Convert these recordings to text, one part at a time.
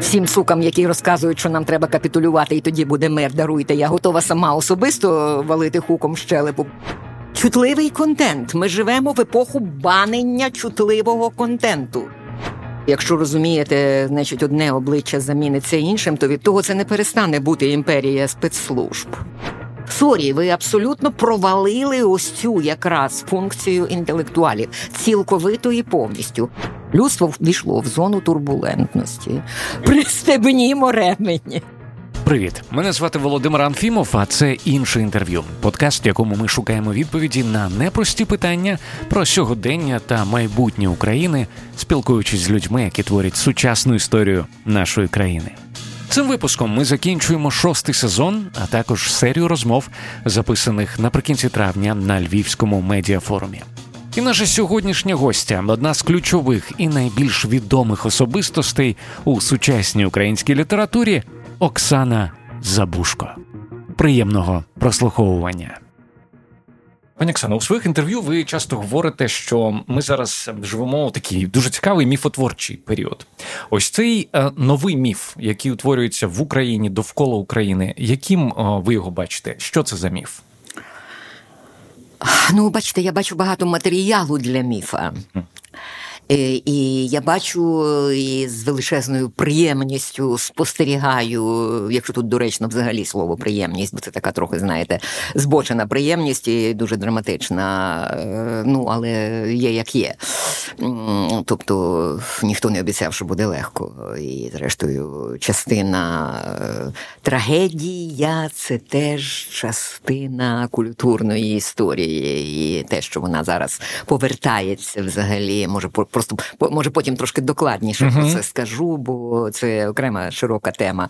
Всім сукам, які розказують, що нам треба капітулювати, і тоді буде мир, даруйте. Я готова сама особисто валити хуком щелепу. Чутливий контент. Ми живемо в епоху банення чутливого контенту. Якщо розумієте, значить, одне обличчя заміниться іншим, то від того це не перестане бути імперія спецслужб. Sorry, ви абсолютно провалили ось цю якраз функцію інтелектуалів цілковито і повністю. Людство війшло в зону турбулентності. Пристебнімо ремені. Привіт, мене звати Володимир Анфімов. А це інше інтерв'ю. Подкаст, в якому ми шукаємо відповіді на непрості питання про сьогодення та майбутнє України, спілкуючись з людьми, які творять сучасну історію нашої країни. Цим випуском ми закінчуємо шостий сезон, а також серію розмов, записаних наприкінці травня на Львівському медіафорумі. І наша сьогоднішня гостя одна з ключових і найбільш відомих особистостей у сучасній українській літературі Оксана Забушко. Приємного прослуховування. Пані Оксано, у своїх інтерв'ю ви часто говорите, що ми зараз живемо у такий дуже цікавий міфотворчий період. Ось цей е, новий міф, який утворюється в Україні довкола України. Яким е, ви його бачите? Що це за міф? Ну, бачите, я бачу багато матеріалу для міфа. Е, і я бачу і з величезною приємністю спостерігаю, якщо тут доречно взагалі слово приємність, бо це така трохи, знаєте, збочена приємність і дуже драматична. Е, ну, але є як є. Тобто ніхто не обіцяв, що буде легко. І, зрештою, частина е, трагедія це теж частина культурної історії, і те, що вона зараз повертається взагалі, може просто може потім трошки докладніше uh-huh. про це скажу, бо це окрема широка тема.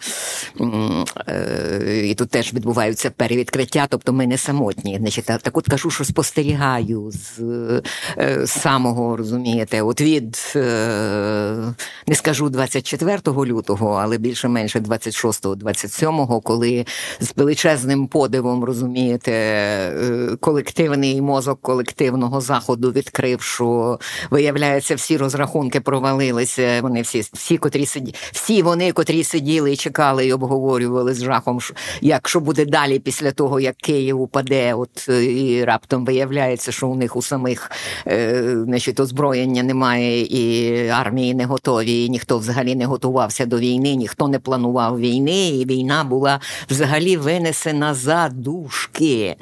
Е, і тут теж відбуваються перевідкриття, тобто ми не самотні. Значить, Так от кажу, що спостерігаю з, е, з самого, розумієте, от від е, не скажу 24 лютого, але більше-менше 26-27, коли з величезним подивом розумієте, колективний мозок колективного заходу відкрив, що виявляється всі розрахунки провалилися. Вони всі, всі, котрі сиді, всі вони, котрі сиділи і чекали і обговорювали з жахом, як що буде далі після того, як Київ упаде. От і раптом виявляється, що у них у самих е, значить, озброєння немає, і армії не готові, і ніхто взагалі не готувався до війни, ніхто не планував війни, і війна була взагалі винесена за дужки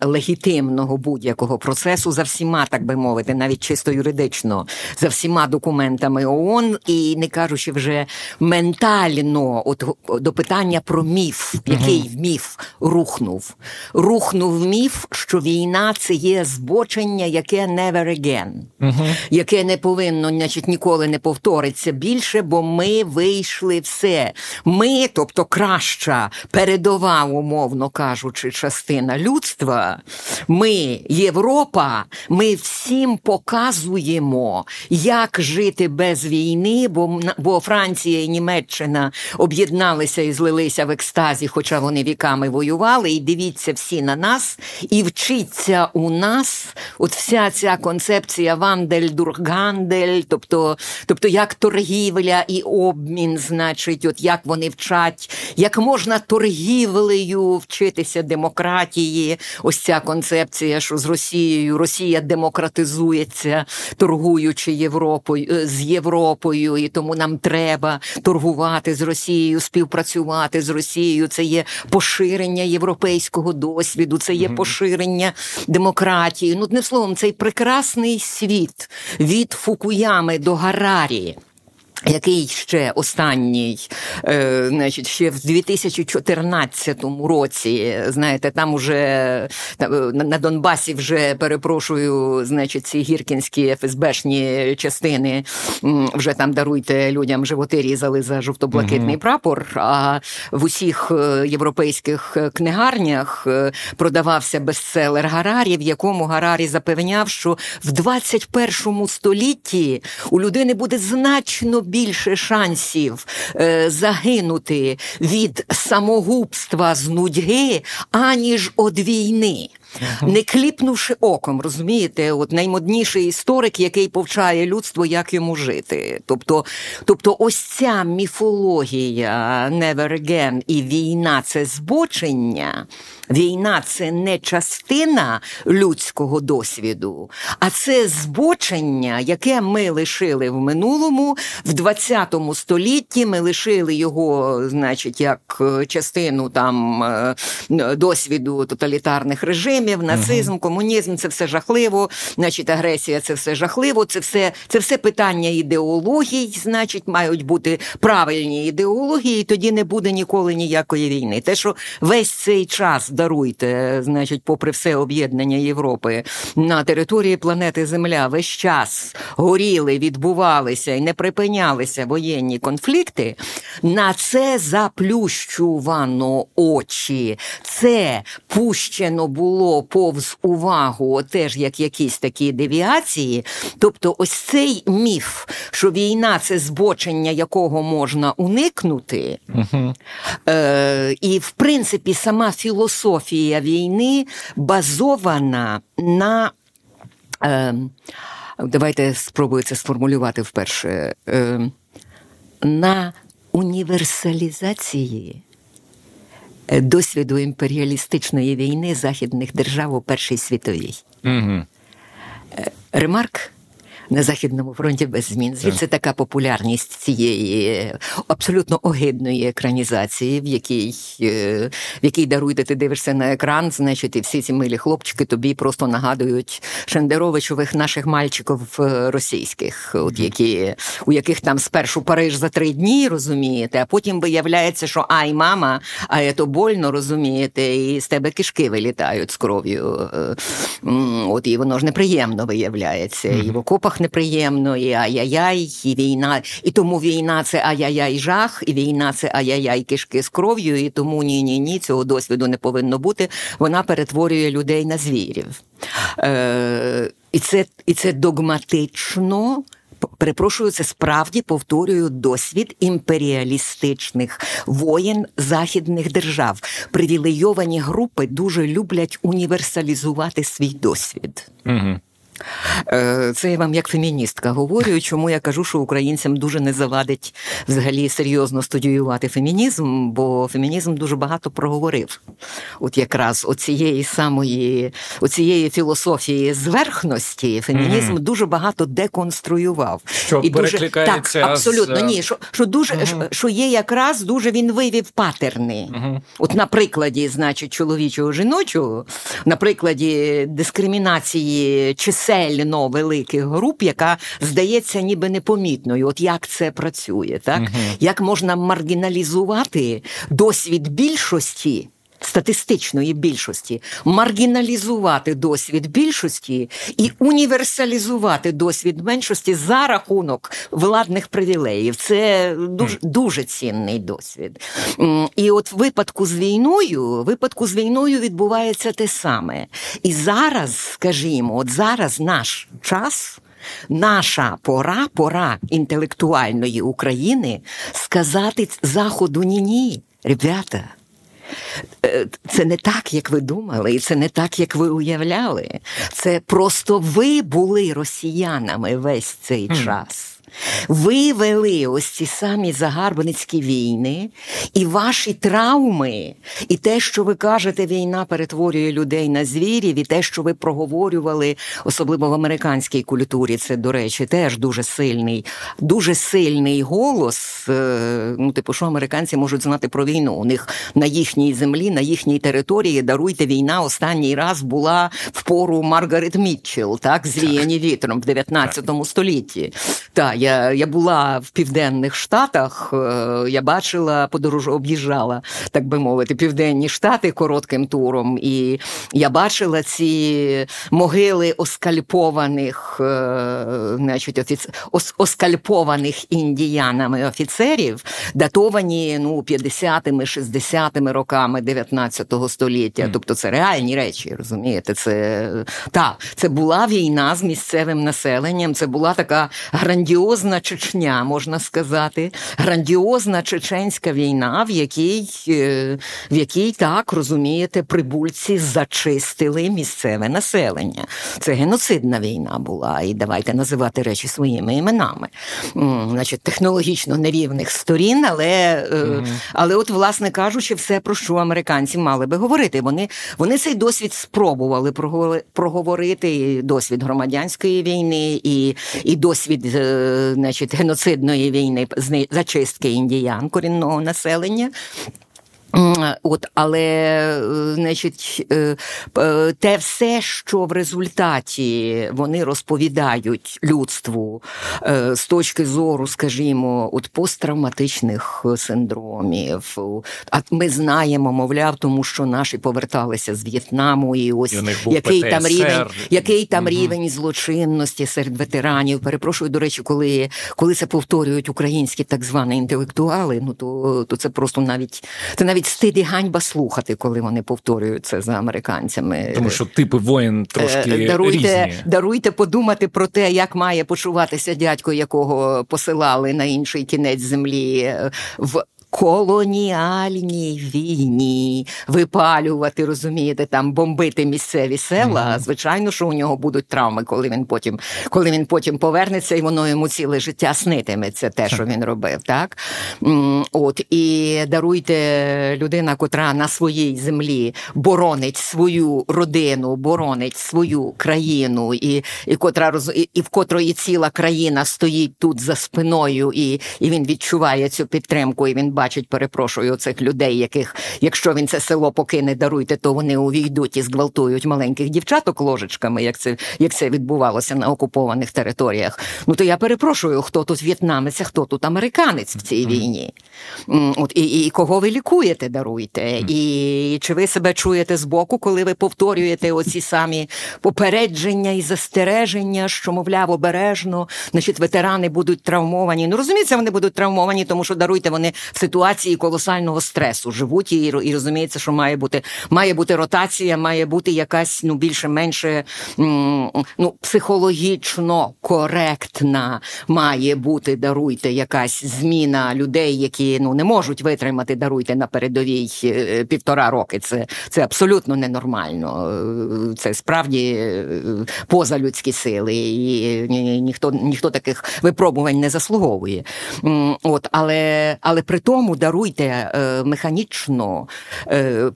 легітимного будь-якого процесу за всіма, так би мовити, навіть чисто юридично за всіма документами ООН, і не кажучи вже ментально, от до питання про міф, який міф рухнув. Рухнув міф, що війна це є збочення, яке never again, uh яке не повинно, значить, ніколи не повториться більше, бо ми вийшли все. Ми, тобто краща передова, умовно кажучи, частина людства. Ми, Європа, ми всім показуємо як жити без війни, бо бо Франція і Німеччина об'єдналися і злилися в екстазі, хоча вони віками воювали. І дивіться всі на нас, і вчиться у нас от вся ця концепція вандель, дургандель, тобто, тобто як торгівля і обмін, значить, от як вони вчать, як можна торгівлею вчитися демократії. Ось ця концепція, що з Росією Росія демократизується, торгує торгуючи Європою е, з Європою, і тому нам треба торгувати з Росією, співпрацювати з Росією. Це є поширення європейського досвіду, це є поширення демократії. Ну, не словом, цей прекрасний світ від Фукуями до Гарарі. Який ще останній, е, значить, ще в 2014 році, знаєте, там уже е, на Донбасі вже перепрошую, значить, ці гіркінські ФСБшні частини вже там даруйте людям животи різали за жовто-блакитний uh прапор. А в усіх е, європейських книгарнях е, продавався бестселер Гарарі, в якому Гарарі запевняв, що в 21 столітті у людини буде значно більше шансів е, загинути від самогубства з нудьги, аніж від війни. не кліпнувши оком, розумієте, от наймодніший історик, який повчає людство, як йому жити. Тобто, тобто, ось ця міфологія Never Again і війна це збочення. Війна це не частина людського досвіду, а це збочення, яке ми лишили в минулому, в 20 столітті. Ми лишили його, значить, як е, частину там е, досвіду тоталітарних режимів, нацизм, комунізм це все жахливо, значить, агресія це все жахливо. Це все це все питання ідеологій, значить, мають бути правильні ідеології, і тоді не буде ніколи ніякої війни. Те, що весь цей час даруйте, значить, попри все об'єднання Європи на території планети Земля весь час горіли, відбувалися і не припинялися воєнні конфлікти. На це заплющувано очі. Це пущено було повз увагу, теж як якісь такі девіації. Тобто, ось цей міф, що війна це збочення, якого можна уникнути. Uh-huh. Е, І, в принципі, сама філософія війни базована на. Е, Давайте спробую це сформулювати вперше. Е, на універсалізації е, досвіду імперіалістичної війни західних держав у Першій світовій. Угу. Ремарк на Західному фронті без змін. Звідси така популярність цієї абсолютно огидної екранізації, в якій е, в якій даруйте, ти дивишся на екран, значить, і всі ці милі хлопчики тобі просто нагадують Шендеровичових наших мальчиків е, російських, от які у яких там спершу Париж за три дні, розумієте, а потім виявляється, що ай, мама, а це больно, розумієте, і з тебе кишки вилітають з кров'ю. Е, от і воно ж неприємно виявляється. І в окопах неприємно, і ай-яй-яй, і війна. І тому війна це ай-яй-яй жах, і війна це ай-яй-яй кишки з кров'ю, і тому ні, ні, ні, цього досвіду не повинно бути. Вона перетворює людей на звірів. Е, І це, І це догматично. Перепрошую, це справді повторюю досвід імперіалістичних воєн західних держав. Привілейовані групи дуже люблять універсалізувати свій досвід. Угу. Е, це я вам як феміністка говорю, чому я кажу, що українцям дуже не завадить взагалі серйозно студіювати фемінізм, бо фемінізм дуже багато проговорив. От якраз оцієї самої оцієї філософії зверхності фемінізм mm-hmm. дуже багато деконструював. Що І дуже так, абсолютно з... ні. Що що дуже mm-hmm. що, що є якраз дуже він вивів патерни. Mm-hmm. От на прикладі, значить, чоловічого жіночого, на прикладі дискримінації чисел чисельно великих груп, яка здається ніби непомітною. От як це працює, так угу. як можна маргіналізувати досвід більшості статистичної більшості, маргіналізувати досвід більшості і універсалізувати досвід меншості за рахунок владних привілеїв. Це дуже дуже цінний досвід. І от в випадку з війною, випадку з війною відбувається те саме. І зараз, скажімо, от зараз наш час. Наша пора, пора інтелектуальної України сказати Заходу ні-ні, ребята. Е, це не так, як ви думали, і це не так, як ви уявляли. Це просто ви були росіянами весь цей час. Ви вели ось ці самі загарбницькі війни, і ваші травми, і те, що ви кажете, війна перетворює людей на звірів, і те, що ви проговорювали, особливо в американській культурі, це, до речі, теж дуже сильний, дуже сильний голос. Е, ну, типу, що американці можуть знати про війну? У них на їхній землі, на їхній території даруйте війна останній раз була в пору Маргарет Мітчелл, так, звіяні вітром в 19 столітті. Так, я я була в південних штатах, е, я бачила, подорож об'їжджала, так би мовити, південні штати коротким туром, і я бачила ці могили оскальпованих, е, значить, офіц... оскальпованих індіянами офіцерів, датовані ну, 50-ми, 60-ми роками 19 століття. Тобто це реальні речі, розумієте? Це та, це була війна з місцевим населенням, це була така грандіозна грандіозна Чечня, можна сказати, грандіозна чеченська війна, в якій, е, в якій так розумієте, прибульці зачистили місцеве населення. Це геноцидна війна була, і давайте називати речі своїми іменами. Значить, технологічно нерівних сторін, але, mm але, от, власне кажучи, все про що американці мали би говорити. Вони, Вони цей досвід спробували проговорити і досвід громадянської війни, і і досвід е, значить, геноцидної війни зачистки індіян корінного населення. От, Але, е, значить, е, те все, що в результаті вони розповідають людству е, з точки зору, скажімо, от посттравматичних синдромів. А ми знаємо, мовляв, тому що наші поверталися з В'єтнаму, і ось і який там рівень, який там угу. рівень злочинності серед ветеранів. Перепрошую, до речі, коли коли це повторюють українські так звані інтелектуали, ну то то це просто навіть це навіть навіть стид і ганьба слухати, коли вони повторюють це за американцями. Тому що типи воїн трошки е, даруйте, різні. даруйте подумати про те, як має почуватися дядько, якого посилали на інший кінець землі е, в колоніальній війні випалювати, розумієте, там бомбити місцеві села. Mm-hmm. Звичайно, що у нього будуть травми, коли він потім коли він потім повернеться, і воно йому ціле життя снитиме. Це те, що він робив. Так от і даруйте людина, котра на своїй землі боронить свою родину, боронить свою країну, і і котра роз і, і в котрої ціла країна стоїть тут за спиною, і, і він відчуває цю підтримку. і він бачить, перепрошую, цих людей, яких, якщо він це село покине, даруйте, то вони увійдуть і зґвалтують маленьких дівчаток ложечками, як це як це відбувалося на окупованих територіях. Ну то я перепрошую, хто тут в'єтнамець, а хто тут американець в цій війні. От І і кого ви лікуєте, даруйте. І чи ви себе чуєте збоку, коли ви повторюєте оці самі попередження і застереження, що, мовляв, обережно, значить, ветерани будуть травмовані. Ну розуміється, вони будуть травмовані, тому що даруйте вони в ситуації колосального стресу живуть і і розуміється, що має бути має бути ротація, має бути якась ну більше-менше ну психологічно коректна, має бути даруйте якась зміна людей, які ну не можуть витримати, даруйте на передовій е, півтора роки. Це це абсолютно ненормально. Е, це справді е, поза людські сили, і ніхто ніхто таких випробувань не заслуговує. От, але але при тому даруйте е, механічно е,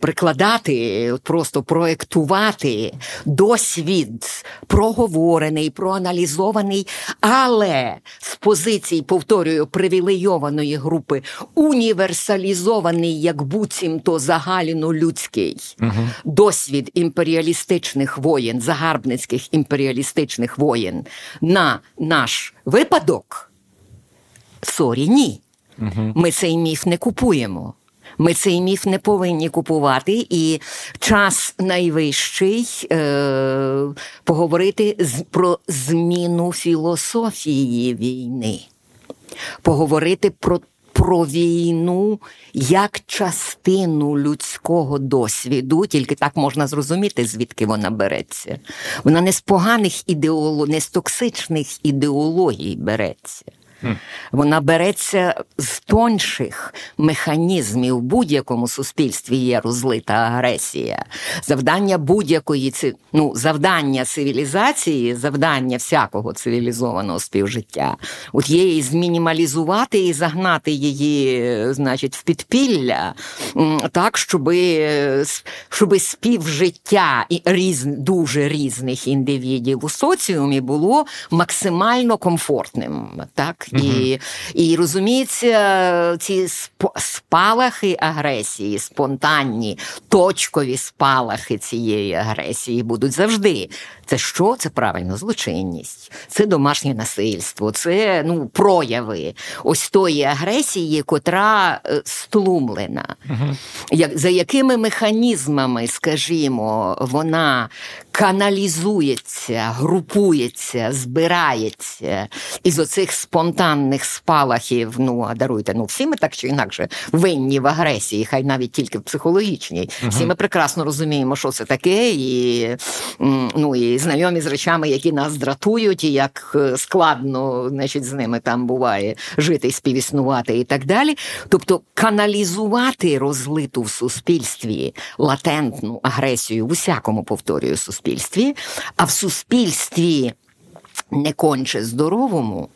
прикладати, просто проектувати досвід проговорений, проаналізований, але з позиції, повторюю, привілейованої групи універсалізований, як буцімто загальнолюдський угу. досвід імперіалістичних воєн, загарбницьких імперіалістичних воєн на наш випадок. Sorry, ні. Ми цей міф не купуємо. Ми цей міф не повинні купувати, і час найвищий е, поговорити з, про зміну філософії війни, поговорити про. Про війну як частину людського досвіду, тільки так можна зрозуміти, звідки вона береться. Вона не з поганих ідеологій, не з токсичних ідеологій береться. Вона береться з тонших механізмів в будь-якому суспільстві є розлита агресія. Завдання будь-якої ну, завдання цивілізації, завдання всякого цивілізованого співжиття, от є і змінімалізувати і загнати її, значить, в підпілля, так, щоби, щоби співжиття різ, дуже різних індивідів у соціумі було максимально комфортним. так, і і розуміється, ці спалахи агресії, спонтанні, точкові спалахи цієї агресії будуть завжди. Це що? Це правильно злочинність, це домашнє насильство, це ну прояви ось тої агресії, котра е, стлумлена. Як, За якими механізмами, скажімо, вона каналізується, групується, збирається із оцих спонтанних спалахів. Ну, а даруйте, ну всі ми так чи інакше винні в агресії, хай навіть тільки в психологічній. Всі ми прекрасно розуміємо, що це таке, і ну, і знайомі з речами, які нас дратують, і як е, складно значить, з ними там буває жити, співіснувати і так далі. Тобто каналізувати розлиту в суспільстві латентну агресію в усякому повторюю суспільстві, а в суспільстві не конче здоровому.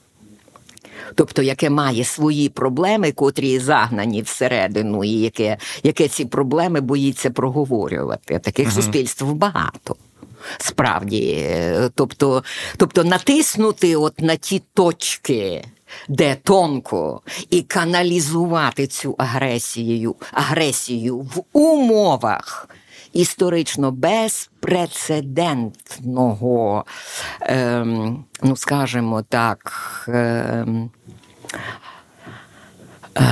Тобто, яке має свої проблеми, котрі загнані всередину, і яке яке ці проблеми боїться проговорювати. Таких uh-huh. суспільств багато. Справді, тобто, тобто натиснути от на ті точки, де тонко, і каналізувати цю агресію, агресію в умовах історично безпрецедентного, ем, ну скажімо так, ем, е,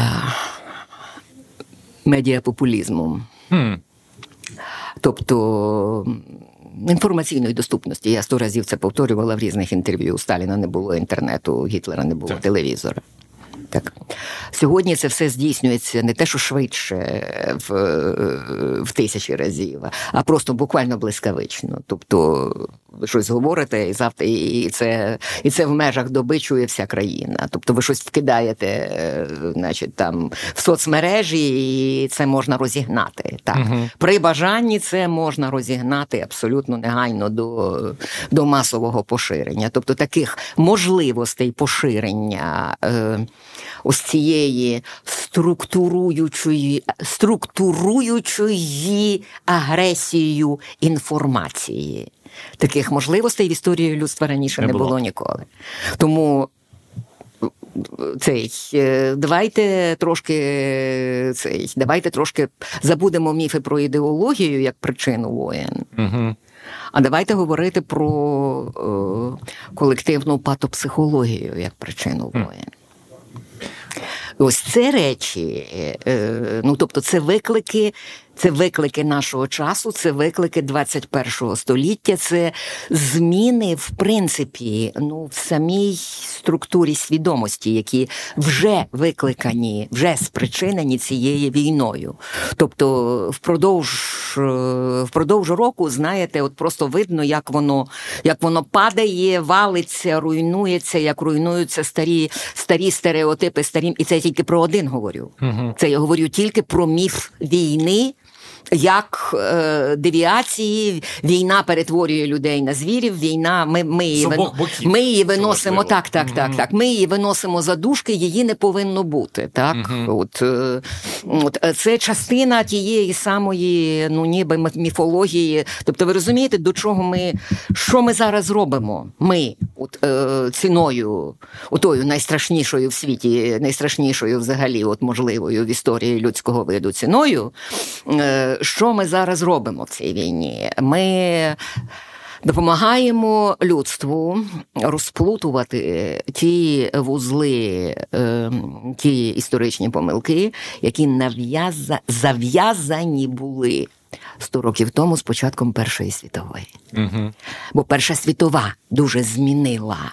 медіапопулізму. Mm. Тобто інформаційної доступності. Я сто разів це повторювала в різних інтерв'ю. У Сталіна не було інтернету, Гітлера не було так. телевізора. Так. Сьогодні це все здійснюється не те, що швидше в в тисячі разів, а просто буквально блискавично. Тобто ви щось говорите, і завтра і це і це в межах доби чує вся країна. Тобто ви щось вкидаєте, значить, там в соцмережі, і це можна розігнати. Так. Угу. При бажанні це можна розігнати абсолютно негайно до, до масового поширення. Тобто таких можливостей поширення. Е, ось цієї структуруючої структуруючої агресією інформації. Таких можливостей в історії людства раніше не, не було. було ніколи. Тому. Цей е, давайте трошки цей, давайте трошки забудемо міфи про ідеологію як причину воєн. Угу. А давайте говорити про е, колективну патопсихологію як причину воєн. Ось це речі, е, ну тобто, це виклики це виклики нашого часу, це виклики 21 століття, це зміни, в принципі, ну в самій структурі свідомості, які вже викликані, вже спричинені цією війною. Тобто, впродовж впродовж року, знаєте, от просто видно, як воно як воно падає, валиться, руйнується, як руйнуються старі старі стереотипи, старі, і це я тільки про один говорю. Це я говорю тільки про міф війни як е, девіації, війна перетворює людей на звірів. Війна, ми ми її вино... ми її виносимо так, так, так, так. Ми її виносимо за дужки, її не повинно бути. Так, от, е, от е, це частина тієї самої, ну ніби міфології. Тобто, ви розумієте, до чого ми що ми зараз робимо? Ми от е, ціною, отою найстрашнішою в світі, найстрашнішою взагалі, от можливою в історії людського виду ціною. Е, що ми зараз робимо в цій війні? Ми допомагаємо людству розплутувати ті вузли, ем, ті історичні помилки, які нав'яза... зав'язані були. Сто років тому з початком Першої світової. Угу. Бо Перша світова дуже змінила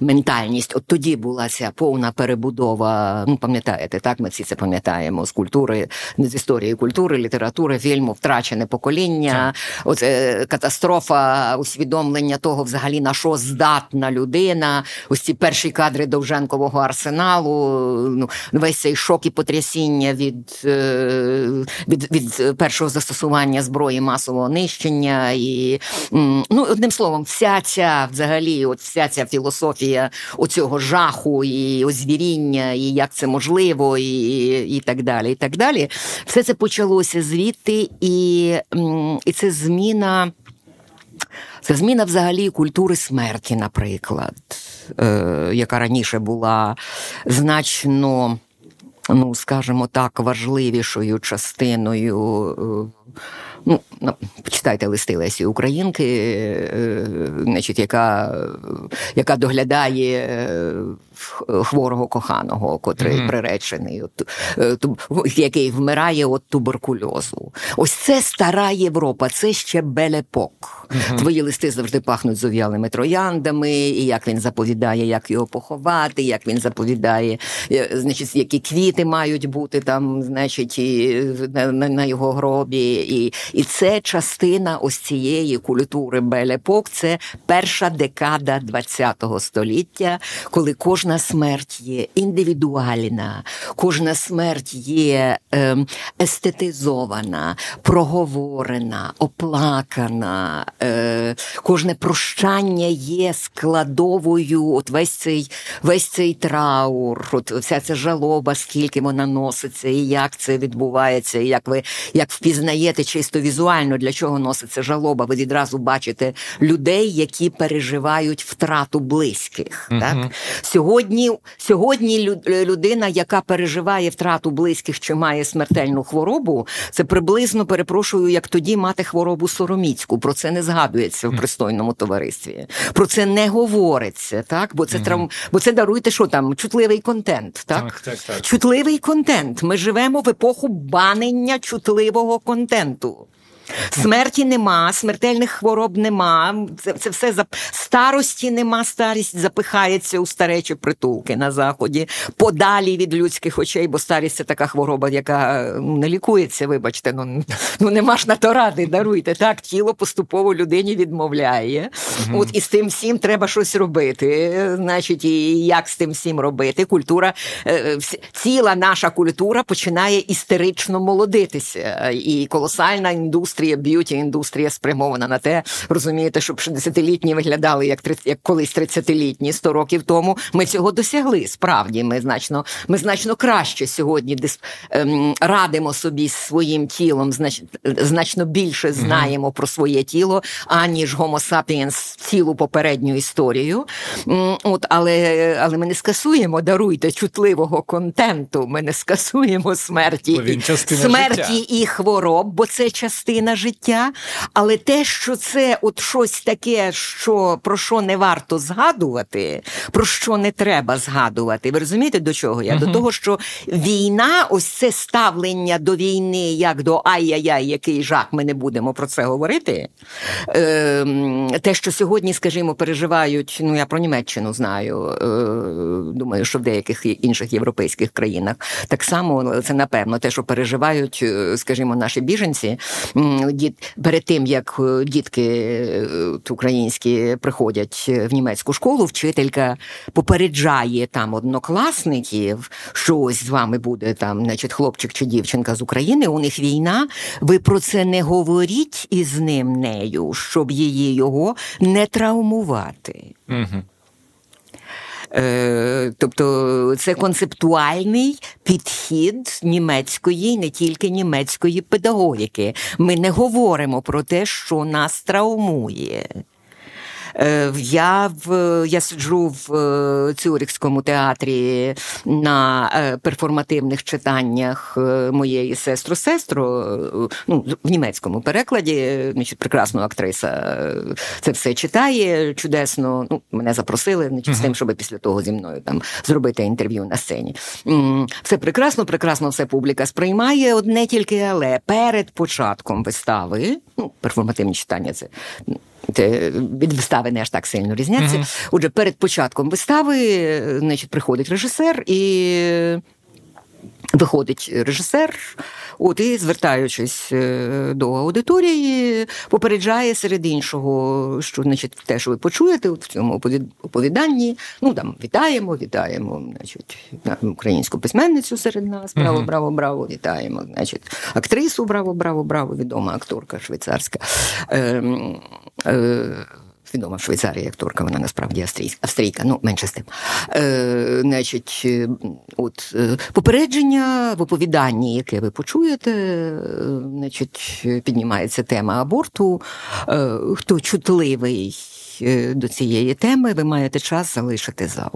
ментальність. От тоді була ця повна перебудова. Ну, пам'ятаєте, так ми всі це пам'ятаємо з культури, з історії культури, літератури, фільму, втрачене покоління. Оце катастрофа, усвідомлення того, взагалі на що здатна людина. Ось ці перші кадри Довженкового арсеналу. Ну, весь цей шок і потрясіння від, е, від, від першого застосування зброї масового нищення. І ну, одним словом, вся ця взагалі, от вся ця філософія філософія оцього жаху і озвіріння, і як це можливо, і і так далі. і так далі. Все це почалося звідти, і, і це зміна. Це зміна взагалі культури смерті, наприклад, е, яка раніше була значно, ну скажімо так, важливішою частиною е, ну, почитайте листи Лесі Українки, е, значить, яка яка доглядає е, хворого коханого, котрий mm-hmm. приречений, от, е, який вмирає від туберкульозу. Ось це стара Європа, це ще белепок. Mm-hmm. Твої листи завжди пахнуть зов'ялими трояндами, і як він заповідає, як його поховати, як він заповідає, значить, які квіти мають бути там, значить, і на, на його гробі. І і це частина ось цієї культури Белепок. Це перша декада ХХ століття, коли кожна смерть є індивідуальна, кожна смерть є е, естетизована, проговорена, оплакана, е, кожне прощання є складовою. От весь цей весь цей траур, от вся ця жалоба, скільки вона носиться, і як це відбувається, і як ви як впізнаєте чисто візуально, для чого носиться жалоба. Ви відразу бачите людей, які переживають втрату близьких. uh Так сьогодні, сьогодні людина, яка переживає втрату близьких чи має смертельну хворобу, це приблизно перепрошую, як тоді мати хворобу сороміцьку. Про це не згадується в пристойному товаристві. Про це не говориться, так бо це травм, бо це даруйте, що там чутливий контент. Так? Так, так, так чутливий контент. Ми живемо в епоху банення чутливого контенту. Смерті нема, смертельних хвороб нема. Це це все за старості нема. Старість запихається у старечі притулки на заході, подалі від людських очей, бо старість це така хвороба, яка ну, не лікується. Вибачте, ну ну нема ж на то ради. Даруйте так. Тіло поступово людині відмовляє. Угу. От і з тим всім треба щось робити. Значить, і як з тим всім робити? Культура е, ціла наша культура починає істерично молодитися, і колосальна індустрія індустрія, б'юті індустрія спрямована на те, розумієте, щоб 60-літні виглядали як 30, як колись 30-літні 100 років тому. Ми цього досягли. Справді, ми значно ми значно краще сьогодні дис, ем, радимо собі своїм тілом, знач, значно більше знаємо mm-hmm. про своє тіло, аніж Homo sapiens цілу попередню історію. От, Але але ми не скасуємо, даруйте чутливого контенту. Ми не скасуємо смерті, Він смерті життя. і хвороб, бо це частина на життя, але те, що це от щось таке, що про що не варто згадувати, про що не треба згадувати. Ви розумієте, до чого я? Uh-huh. До того, що війна, ось це ставлення до війни, як до ай-яй-яй, який жах, ми не будемо про це говорити. Е, Те, що сьогодні, скажімо, переживають, ну я про Німеччину знаю, е, думаю, що в деяких інших європейських країнах так само це напевно те, що переживають, е, скажімо, наші біженці діт перед тим як е, дітки е, українські приходять в німецьку школу, вчителька попереджає там однокласників, що ось з вами буде там, значить, хлопчик чи дівчинка з України. У них війна. Ви про це не говоріть із ним нею, щоб її його не травмувати. Угу. Е, тобто це концептуальний підхід німецької, не тільки німецької педагогіки. Ми не говоримо про те, що нас травмує. Е, я в я сиджу в е, Цюрихському театрі на е, перформативних читаннях моєї сестру сестру ну, в німецькому перекладі. Значить, прекрасна актриса це все читає чудесно. Ну, Мене запросили значить, з тим, щоб після того зі мною там зробити інтерв'ю на сцені. Все прекрасно, прекрасно все публіка сприймає одне тільки, але перед початком вистави, ну, перформативні читання це від вистави не аж так сильно різняться. Uh-huh. Отже, перед початком вистави значить, приходить режисер і. Виходить режисер, от і звертаючись е, до аудиторії, попереджає серед іншого, що значить, те, що ви почуєте от в цьому оповіданні, ну там вітаємо, вітаємо, значить, українську письменницю серед нас, браво, браво, браво, вітаємо. Значить, актрису, браво, браво, браво, відома акторка швейцарська. Е, е, відома в Швейцарії акторка, вона насправді австрійська, австрійка, ну менше з тим. Е, Значить, е, от е, попередження в оповіданні, яке ви почуєте, е, значить, піднімається тема аборту. Е, Хто чутливий до цієї теми, ви маєте час залишити зал.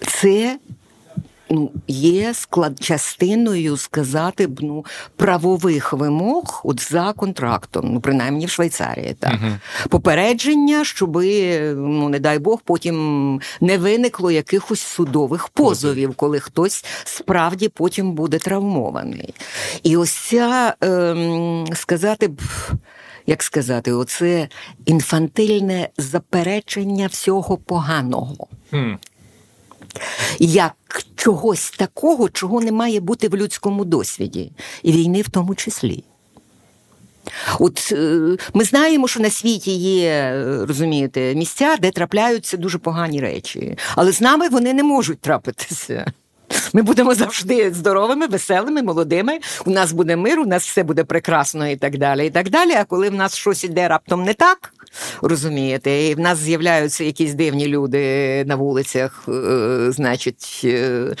Це ну, є склад частиною сказати б ну, правових вимог от за контрактом, ну принаймні в Швейцарії. Так uh попередження, щоб, ну не дай Бог, потім не виникло якихось судових позовів, коли хтось справді потім буде травмований. І ось ця ем, сказати б. Як сказати, оце інфантильне заперечення всього поганого. Mm як чогось такого, чого не має бути в людському досвіді, і війни в тому числі. От е, ми знаємо, що на світі є, розумієте, місця, де трапляються дуже погані речі, але з нами вони не можуть трапитися. Ми будемо завжди здоровими, веселими, молодими. У нас буде мир, у нас все буде прекрасно і так далі. і так далі. А коли в нас щось іде раптом не так, розумієте, і в нас з'являються якісь дивні люди на вулицях, е, значить, е,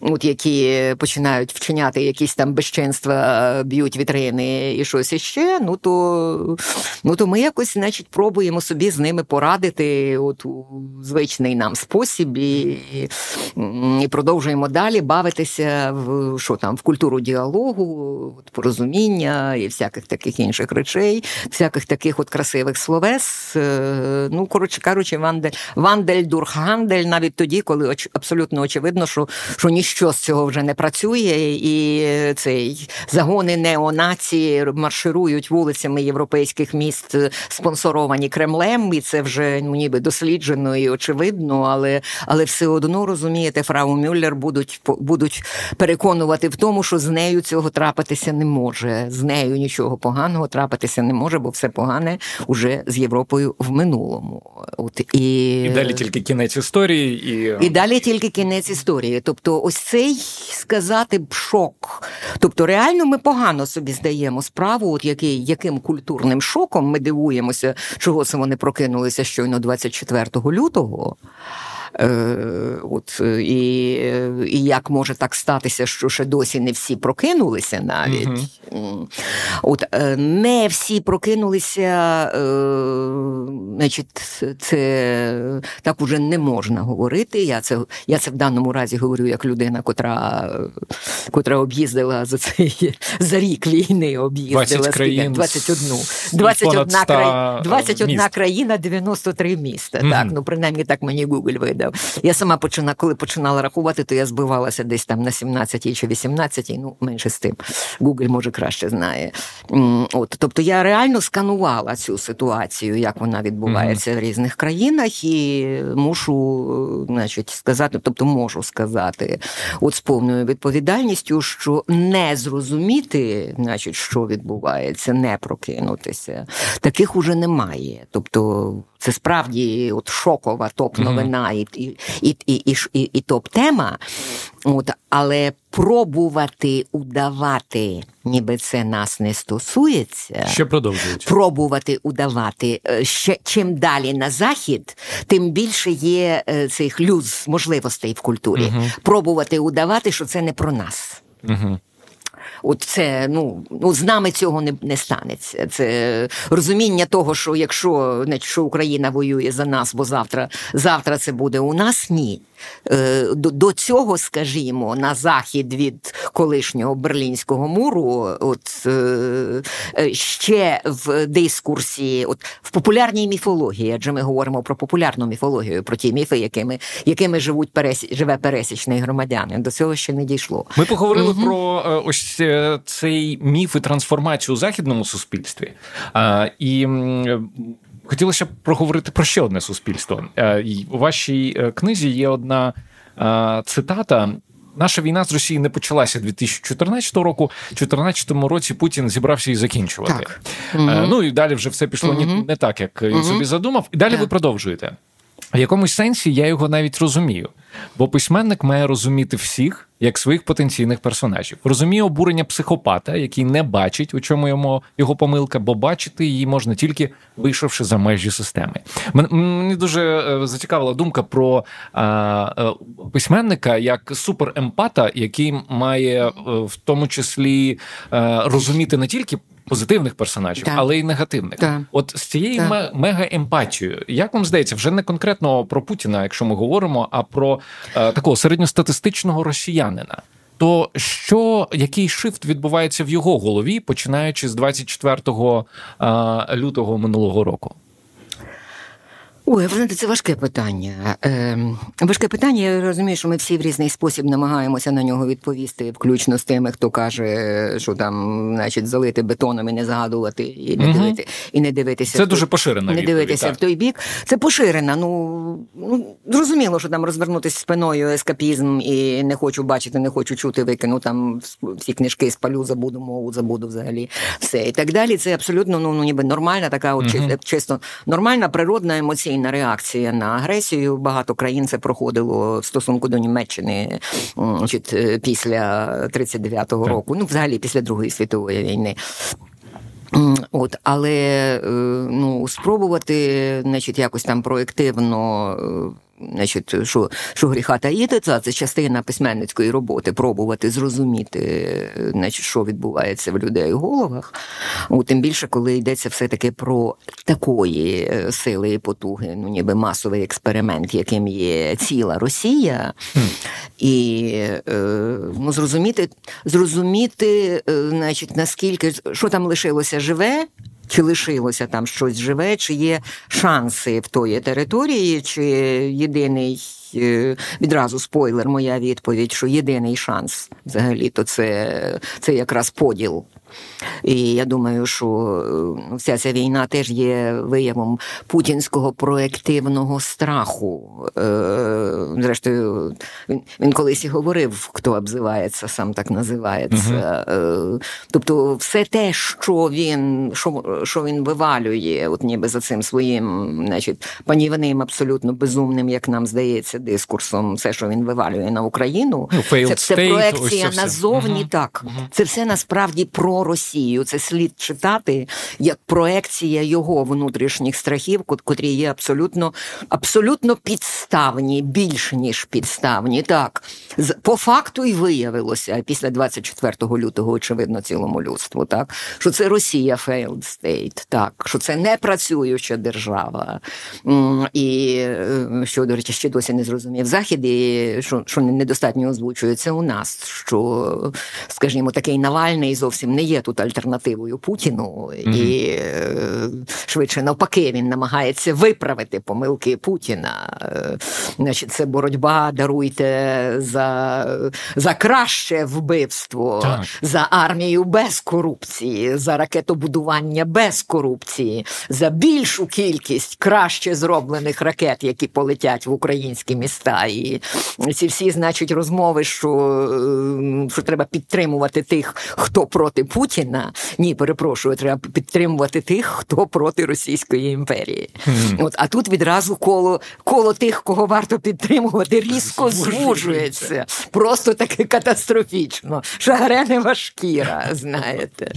от які починають вчиняти якісь там безчинства, б'ють вітрини і щось іще, ну то ну то ми якось, значить, пробуємо собі з ними порадити от у звичний нам спосіб і, і продовжуємо далі бавитися в що там в культуру діалогу, порозуміння і всяких таких інших речей, всяких таких от красивих словес. Е, ну, коротше кажучи, Вандель, Вандель Дурхгандель навіть тоді, коли абсолютно очевидно, що що ніщо з цього вже не працює, і цей загони неонації марширують вулицями європейських міст, спонсоровані Кремлем, і це вже ну, ніби досліджено і очевидно, але але все одно розумієте, Фрау Мюллер будуть будуть будуть переконувати в тому, що з нею цього трапитися не може. З нею нічого поганого трапитися не може, бо все погане уже з Європою в минулому. От і і далі тільки кінець історії, і І далі тільки кінець історії. Тобто, ось цей сказати б шок. Тобто, реально ми погано собі здаємо справу, от який яким культурним шоком ми дивуємося, чого це вони прокинулися щойно 24 лютого. Е, от, І і як може так статися, що ще досі не всі прокинулися навіть. Угу. От, е, Не всі прокинулися, е, значить, це так уже не можна говорити. Я це я це в даному разі говорю як людина, котра котра об'їздила за цей за рік війни, об'їздила 20 країн 21 21, край, 21 країна, 93 міста. Угу. Так, ну принаймні так мені Google видав видав. Я сама починала, коли починала рахувати, то я збивалася десь там на 17 чи 18, ну менше з тим. Google, може краще знає. От, Тобто я реально сканувала цю ситуацію, як вона відбувається mm-hmm. в різних країнах, і мушу, значить, сказати, тобто можу сказати, от з повною відповідальністю, що не зрозуміти, значить, що відбувається, не прокинутися, таких уже немає. Тобто це справді от шокова топ-новина і і, і, і, і, і топ-тема. От, Але пробувати удавати, ніби це нас не стосується. Ще продовжують. Пробувати удавати. Е, ще чим далі на захід, тим більше є е, цих люз можливостей в культурі. Угу. Пробувати удавати, що це не про нас. Угу. От це ну ну з нами цього не не станеться. Це розуміння того, що якщо не що Україна воює за нас, бо завтра завтра це буде у нас, ні. Е, до цього, скажімо, на захід від колишнього берлінського муру, от е, е, ще в дискурсі, от в популярній міфології, адже ми говоримо про популярну міфологію, про ті міфи, якими якими живуть пересі, живе пересічний громадянин. До цього ще не дійшло. Ми поговорили угу. про ось цей міф і трансформацію у західному суспільстві. І хотілося б проговорити про ще одне суспільство. Е, у вашій е, книзі є одна е, цитата. Наша війна з Росією не почалася 2014 року. У 2014 році Путін зібрався і закінчувати. Так. Ну і далі вже все пішло угу. не так, як він угу. собі задумав. І далі так. ви продовжуєте. В якомусь сенсі я його навіть розумію, бо письменник має розуміти всіх як своїх потенційних персонажів. Розуміє обурення психопата, який не бачить, у чому йому його помилка, бо бачити її можна тільки вийшовши за межі системи. Мені дуже е, зацікавила думка про а, е, письменника як суперемпата, який має е, в тому числі розуміти не тільки позитивних персонажів, да. але й негативних. Да. От з цією так. мега емпатією, як вам здається, вже не конкретно про Путіна, якщо ми говоримо, а про е, такого середньостатистичного росіянина. То що який шифт відбувається в його голові, починаючи з 24 е, лютого минулого року? Ой, ви знаєте, це важке питання. Е, Важке питання. Я розумію, що ми всі в різний спосіб намагаємося на нього відповісти, включно з тими, хто каже, що там, значить, залити бетоном і не згадувати, і не угу. дивити, і не дивитися. Це в дуже поширена не дивитися так. в той бік. Це поширена. Ну ну зрозуміло, що там розвернутися спиною ескапізм і не хочу бачити, не хочу чути, викину там всі книжки спалю, забуду мову, забуду взагалі все і так далі. Це абсолютно ну, ну ніби нормальна така, от угу. чисто нормальна природна емоційна емоційна реакція на агресію. Багато країн це проходило в стосунку до Німеччини значить, е, після 39-го року, ну взагалі після Другої світової війни. От, але е, ну спробувати, значить, якось там проективно е, значить, що що гріха таїти, це, це частина письменницької роботи, пробувати зрозуміти, значить, що відбувається в людей у головах. От, Тим більше, коли йдеться все-таки про такої е, сили і потуги, ну ніби масовий експеримент, яким є ціла Росія, і е, ну, зрозуміти, зрозуміти, е, значить, наскільки що там лишилося живе чи лишилося там щось живе, чи є шанси в тої території, чи єдиний. Е, відразу спойлер, моя відповідь, що єдиний шанс взагалі то це, це якраз поділ і я думаю, що ну, вся ця війна теж є виявом путінського проективного страху. Е, зрештою, він він колись і говорив, хто обзивається, сам так називається. uh Тобто, все те, що він що, що він вивалює, от ніби за цим своїм, значить, панівним, абсолютно безумним, як нам здається, дискурсом, все, що він вивалює на Україну, ну, це все проекція назовні. uh Так, uh це все насправді про. Росію. Це слід читати як проекція його внутрішніх страхів, котрі є абсолютно абсолютно підставні, більш ніж підставні. Так по факту і виявилося після 24 лютого, очевидно, цілому людству, так що це Росія failed state, так що це не працююча держава, і е, що до речі, ще досі не зрозумів захід, і що, що недостатньо озвучується у нас, що, скажімо, такий Навальний зовсім не є тут альтернативою Путіну, mm-hmm. і е, швидше навпаки він намагається виправити помилки Путіна. Е, значить, це боротьба даруйте за за краще вбивство, так. за армію без корупції, за ракетобудування без корупції, за більшу кількість краще зроблених ракет, які полетять в українські міста. І ці всі, значить, розмови, що, е, що треба підтримувати тих, хто проти Путіна. Ні, перепрошую, треба підтримувати тих, хто проти Російської імперії. Mm-hmm. От, А тут відразу коло коло тих, кого варто підтримувати, різко звужується. Просто таке катастрофічно. Шагренева шкіра, знаєте.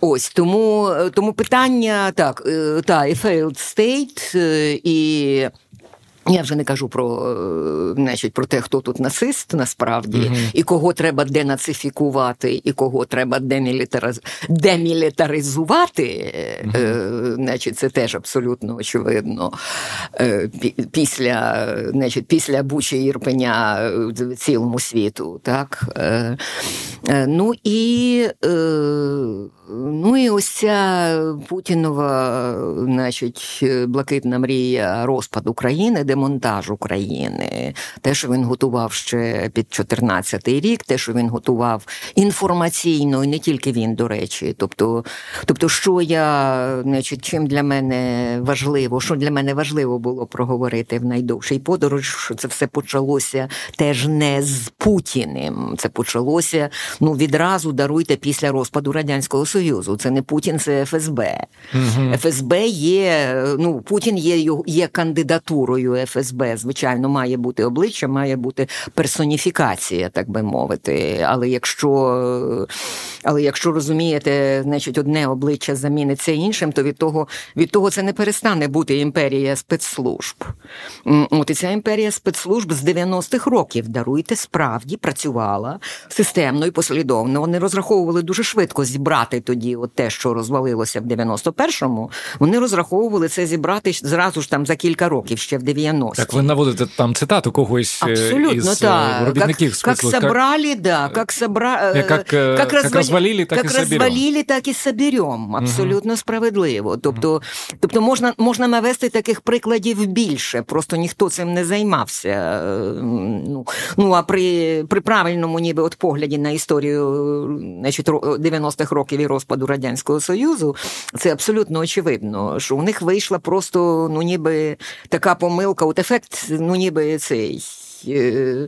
Ось тому тому питання так, е, та, і failed state, е, і. Я вже не кажу про е, значить, про те, хто тут насист насправді, mm-hmm. і кого треба денацифікувати, і кого треба демілітариз... демілітаризувати. Mm-hmm. Е, значить, Це теж абсолютно очевидно. Е, після значить, після Бучі Ірпеня е, цілому світу. Так? Е, е, ну і е, ну і ось ця Путінова значить, блакитна мрія розпад України демонтаж України, те, що він готував ще під 14-й рік, те, що він готував інформаційно, і не тільки він, до речі. Тобто, тобто, що я, значить, чим для мене важливо, що для мене важливо було проговорити в найдовшій подорож, що це все почалося теж не з Путіним. Це почалося ну відразу даруйте після розпаду радянського союзу. Це не Путін, це ФСБ. Угу. ФСБ є. Ну Путін є є кандидатурою ФСБ, звичайно, має бути обличчя, має бути персоніфікація, так би мовити. Але якщо Але якщо розумієте, значить, одне обличчя заміниться іншим, то від того від того це не перестане бути імперія спецслужб. От і ця імперія спецслужб з 90-х років даруйте справді працювала системно і послідовно. Вони розраховували дуже швидко зібрати тоді, от те, що розвалилося в 91-му, Вони розраховували це зібрати зразу ж там за кілька років, ще в 90-ті. Так ви наводите там цитату когось е, Абсолютно, із так. робітників как, как собрали, да, как собра... как, как, как, розвалили, так как і розвалили, так і соберем. Абсолютно угу. справедливо. Тобто, тобто можна можна навести таких прикладів більше, просто ніхто цим не займався. Ну, ну а при при правильному ніби от погляді на історію значить, 90-х років і розпаду Радянського Союзу, це абсолютно очевидно, що у них вийшла просто ну ніби така помилка, от ефект, ну ніби цей. Е,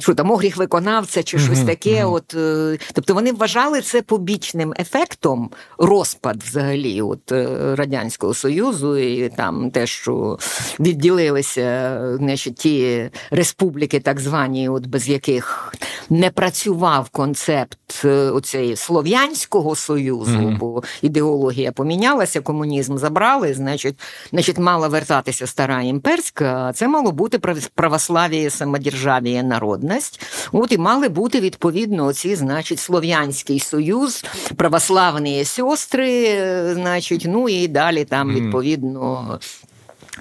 що там огріх виконавця чи щось таке. От, е, Тобто вони вважали це побічним ефектом розпад взагалі от е, Радянського Союзу, і там те, що відділилися значить, ті республіки, так звані, от без яких не працював концепт оцеї Слов'янського Союзу, mm-hmm. бо ідеологія помінялася, комунізм забрали, значить, значить, мала вертатися стара імперська, а це мало бути прав православие, самодержав'я, народність. От і мали бути відповідно ці, значить, Слов'янський Союз, православні сестри, значить, ну і далі там відповідно.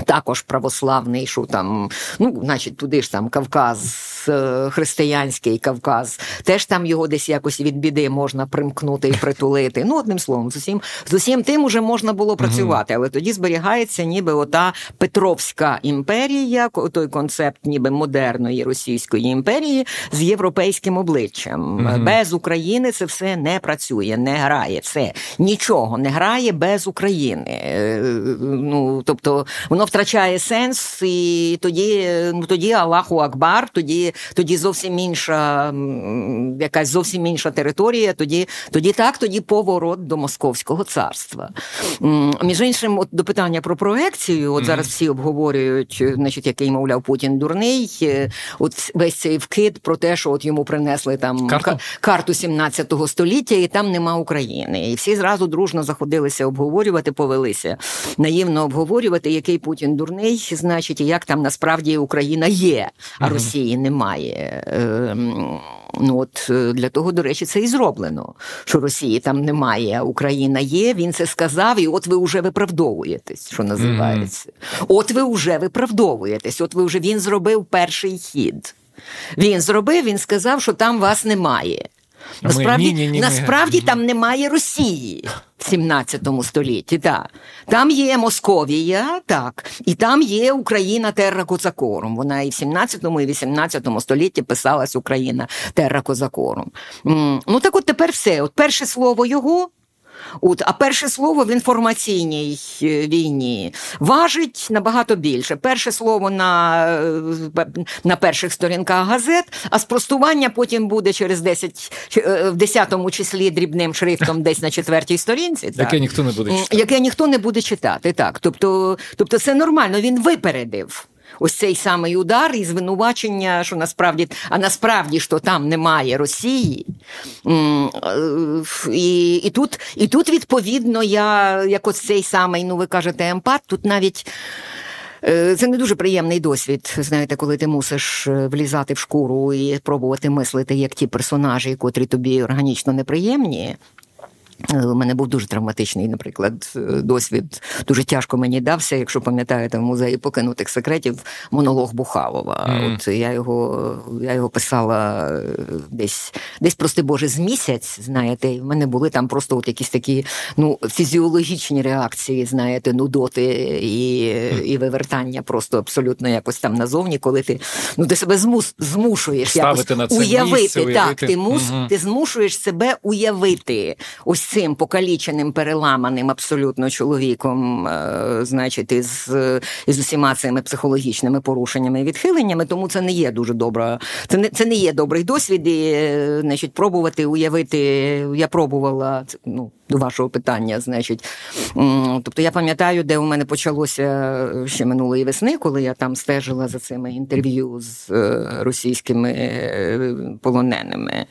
Також православний, що там, ну, значить, туди ж там Кавказ, е, християнський Кавказ, теж там його десь якось від біди можна примкнути і притулити. Ну, одним словом, з усім з усім тим уже можна було працювати, але тоді зберігається ніби ота Петровська імперія, той концепт ніби модерної Російської імперії з європейським обличчям. Без України це все не працює, не грає. Все нічого не грає без України. Е, ну, тобто, воно воно втрачає сенс, і тоді ну, тоді Аллаху Акбар, тоді тоді зовсім інша якась зовсім інша територія. Тоді тоді так, тоді поворот до Московського царства. Між іншим, от до питання про проекцію, от зараз всі обговорюють, значить, який, мовляв, Путін дурний. Е, от весь цей вкид про те, що от йому принесли там карту, карту 17 століття, і там нема України. І всі зразу дружно заходилися обговорювати, повелися наївно обговорювати, який Путін Путін дурний, значить, і як там насправді Україна є, а Росії немає. Ем, ну от е, для того, до речі, це і зроблено. Що Росії там немає, а Україна є. Він це сказав, і от ви вже виправдовуєтесь, що називається. Mm-hmm. От ви вже виправдовуєтесь. От ви вже він зробив перший хід. Він зробив, він сказав, що там вас немає. Насправді ні, ні, ні, насправді там немає Росії в 17 столітті. Так. Там є Московія, так, і там є Україна Терра Козакорум. Вона і в 17 і 18 столітті писалась Україна Терра Козакорум. Ну так от тепер все. От перше слово його. От, А перше слово в інформаційній е, війні важить набагато більше. Перше слово на е, на перших сторінках газет, а спростування потім буде через 10, е, в 10 числі дрібним шрифтом десь на четвертій сторінці. Так. Яке ніхто не буде читати. Яке ніхто не буде читати. так. Тобто, Тобто це нормально, він випередив ось цей самий удар і звинувачення, що насправді, а насправді що там немає Росії. Е, і і, тут, і тут, відповідно, я як ось цей самий, ну ви кажете, емпат, тут навіть. Е, це не дуже приємний досвід, знаєте, коли ти мусиш е, влізати в шкуру і пробувати мислити як ті персонажі, котрі тобі органічно неприємні. Е, у мене був дуже травматичний, наприклад, е, досвід. Дуже тяжко мені дався, якщо пам'ятаєте, в музеї покинутих секретів монолог Бухалова. Mm. От я його я його писала е, десь десь, прости Боже, з місяць. Знаєте, і в мене були там просто от якісь такі ну, фізіологічні реакції, знаєте, нудоти і mm. і вивертання просто абсолютно якось там назовні, коли ти ну ти себе змус, змушуєш Ставити якось на це уявити. Місце, уявити. Так, ти мус, mm ти змушуєш себе уявити. Ось цим покаліченим, переламаним абсолютно чоловіком, е, значить, із із усіма цими психологічними порушеннями і відхиленнями, тому це не є дуже добра. Це не це не є добрий досвід. і, е, Значить, пробувати уявити. Я пробувала ну до вашого питання, значить, тобто я пам'ятаю, де у мене почалося е, ще минулої весни, коли я там стежила за цими інтерв'ю з е, російськими е, полоненими.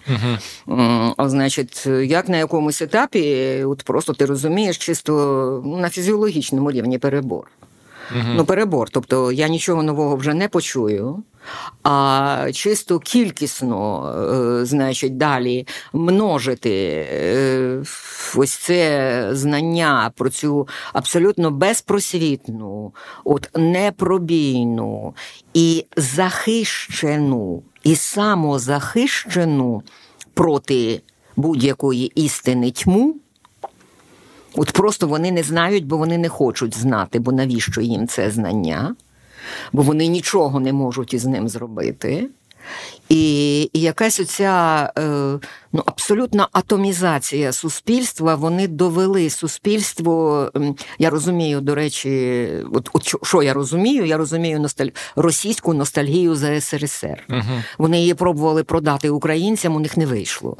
Uh-huh. Значить, як на якомусь етапі, от просто ти розумієш, чисто ну, на фізіологічному рівні перебор. Uh-huh. Ну, перебор. Тобто я нічого нового вже не почую. А чисто кількісно, е, значить, далі множити е, ось це знання про цю абсолютно безпросвітну, от непробійну і захищену, і самозахищену проти будь-якої істини тьму. От просто вони не знають, бо вони не хочуть знати, бо навіщо їм це знання, бо вони нічого не можуть із ним зробити. І і якась оця е, ну, абсолютна атомізація суспільства, вони довели суспільство. Я розумію, до речі, от, от що я розумію, я розумію носталь... російську ностальгію за СРСР. Угу. Вони її пробували продати українцям, у них не вийшло.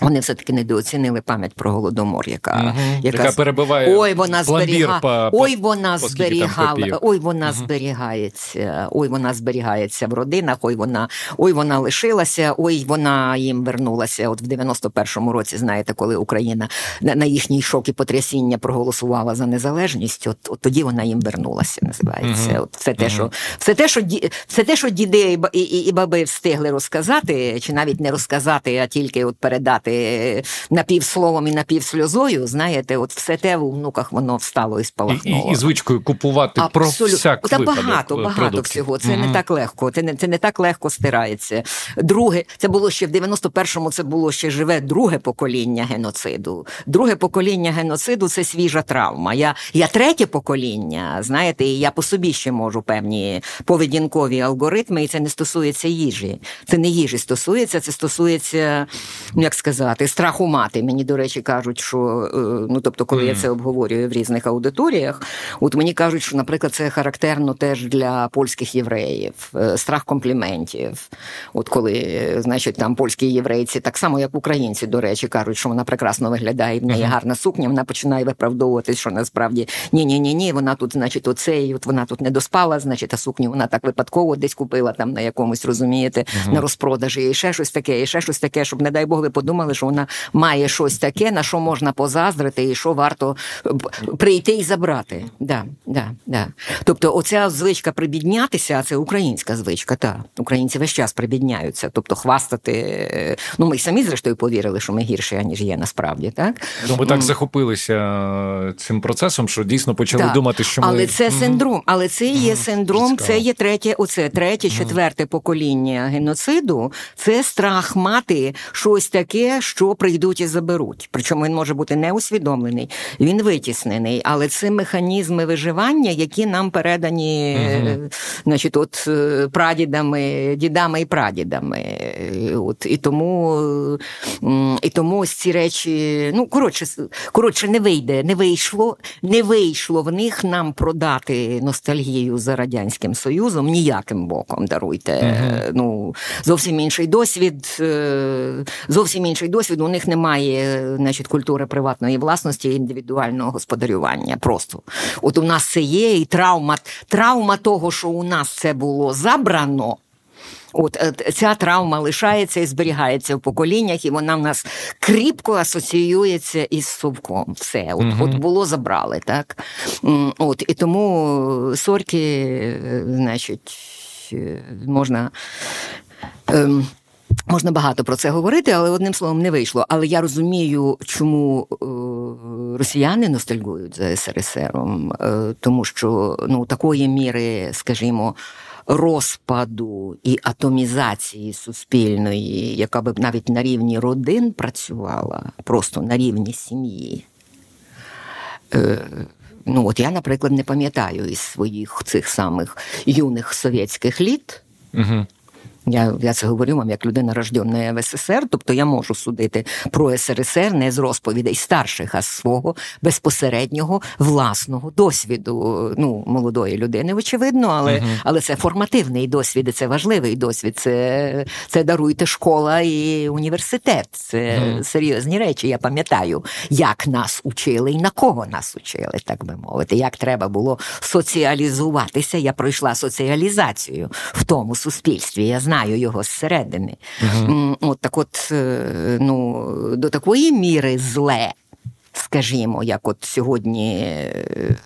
Вони все-таки недооцінили пам'ять про голодомор, яка угу, яка, яка перебиває ой, вона зберіга... по, ой, вона по, зберігала, ой, вона угу. зберігається, ой, вона зберігається в родинах, ой, вона ой, вона лишилася, ой, вона їм вернулася. От в 91-му році, знаєте, коли Україна на, на їхній шок і потрясіння проголосувала за незалежність, от, от тоді вона їм вернулася. Називається. Угу. От все те, що все те, що все те, що діди і, і, і баби встигли розказати, чи навіть не розказати, а тільки от передати сказати, напівсловом і напівсльозою, знаєте, от все те в внуках воно встало і спалахнуло. І, і, і звичкою купувати Абсолют... про всяк Та багато, багато продуктів. всього. Це mm не так легко. Це не це не так легко стирається. Друге, це було ще в 91-му, Це було ще живе друге покоління геноциду. Друге покоління геноциду це свіжа травма. Я я третє покоління, знаєте, і я по собі ще можу певні поведінкові алгоритми, і це не стосується їжі. Це не їжі стосується, це стосується, ну як сказати сказати, страху мати. Мені, до речі, кажуть, що е, ну тобто, коли mm. я це обговорюю в різних аудиторіях, от мені кажуть, що, наприклад, це характерно теж для польських євреїв, е, страх компліментів. От коли, значить, там польські єврейці, так само як українці, до речі, кажуть, що вона прекрасно виглядає, в неї гарна сукня, вона починає виправдовуватись, що насправді ні, ні, ні, ні, вона тут, значить, оце, і от вона тут не доспала, значить, а сукню вона так випадково десь купила там на якомусь, розумієте, uh-huh. на розпродажі, і ще щось таке, і ще щось таке, щоб, не дай Бог, ви подумали думали, що вона має щось таке, на що можна позаздрити, і що варто е, прийти і забрати. Да, да, да. Тобто, оця звичка прибіднятися, а це українська звичка. Та українці весь час прибідняються, тобто хвастати. Е, ну ми самі зрештою повірили, що ми гірші, аніж є насправді. Так ну ми так захопилися цим процесом, що дійсно почали так. думати, що ми... але це синдром, але це є синдром. Цікаво. Це є третє, оце третє, четверте покоління геноциду. Це страх мати щось таке що прийдуть і заберуть. Причому він може бути не усвідомлений, він витіснений, але це механізми виживання, які нам передані, угу. значить, от е, прадідами, дідами і прадідами. От і тому і тому ось ці речі, ну коротше, коротше, не вийде, не вийшло, не вийшло в них нам продати ностальгію за радянським союзом ніяким боком. Даруйте. Угу. Ну зовсім інший досвід, е, зовсім інший інший досвід. У них немає значить, культури приватної власності і індивідуального господарювання. Просто от у нас це є, і травма, травма того, що у нас це було забрано. От е, ця травма лишається і зберігається в поколіннях, і вона в нас кріпко асоціюється із совком. Все, от угу. от було забрали, так? От І тому сорки, е, значить, е, можна. Ем, Можна багато про це говорити, але одним словом не вийшло. Але я розумію, чому е, росіяни ностальгують за СРСРом, е, тому що ну такої міри, скажімо, розпаду і атомізації суспільної, яка б навіть на рівні родин працювала, просто на рівні сім'ї. Е, ну от я, наприклад, не пам'ятаю із своїх цих самих юних совєтських літ. Угу Я я це говорю вам як людина рождена в СССР, тобто я можу судити про СРСР не з розповідей старших, а з свого безпосереднього власного досвіду. Ну, молодої людини, очевидно, але uh-huh. але це формативний досвід, це важливий досвід. Це це даруйте школа і університет. Це uh-huh. серйозні речі. Я пам'ятаю, як нас учили і на кого нас учили, так би мовити, як треба було соціалізуватися. Я пройшла соціалізацію в тому суспільстві. Я знаю знаю його зсередини. Uh-huh. От так, от е, ну, до такої міри зле. Скажімо, як от сьогодні, е,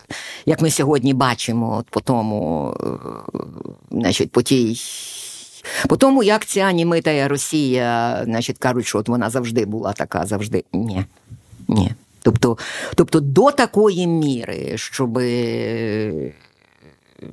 як ми сьогодні бачимо, от по тому, е, значить, по тій. По тому, як ця німита Росія, значить, кажуть, що от вона завжди була така, завжди. Ні. Ні. Тобто, тобто до такої міри, щоби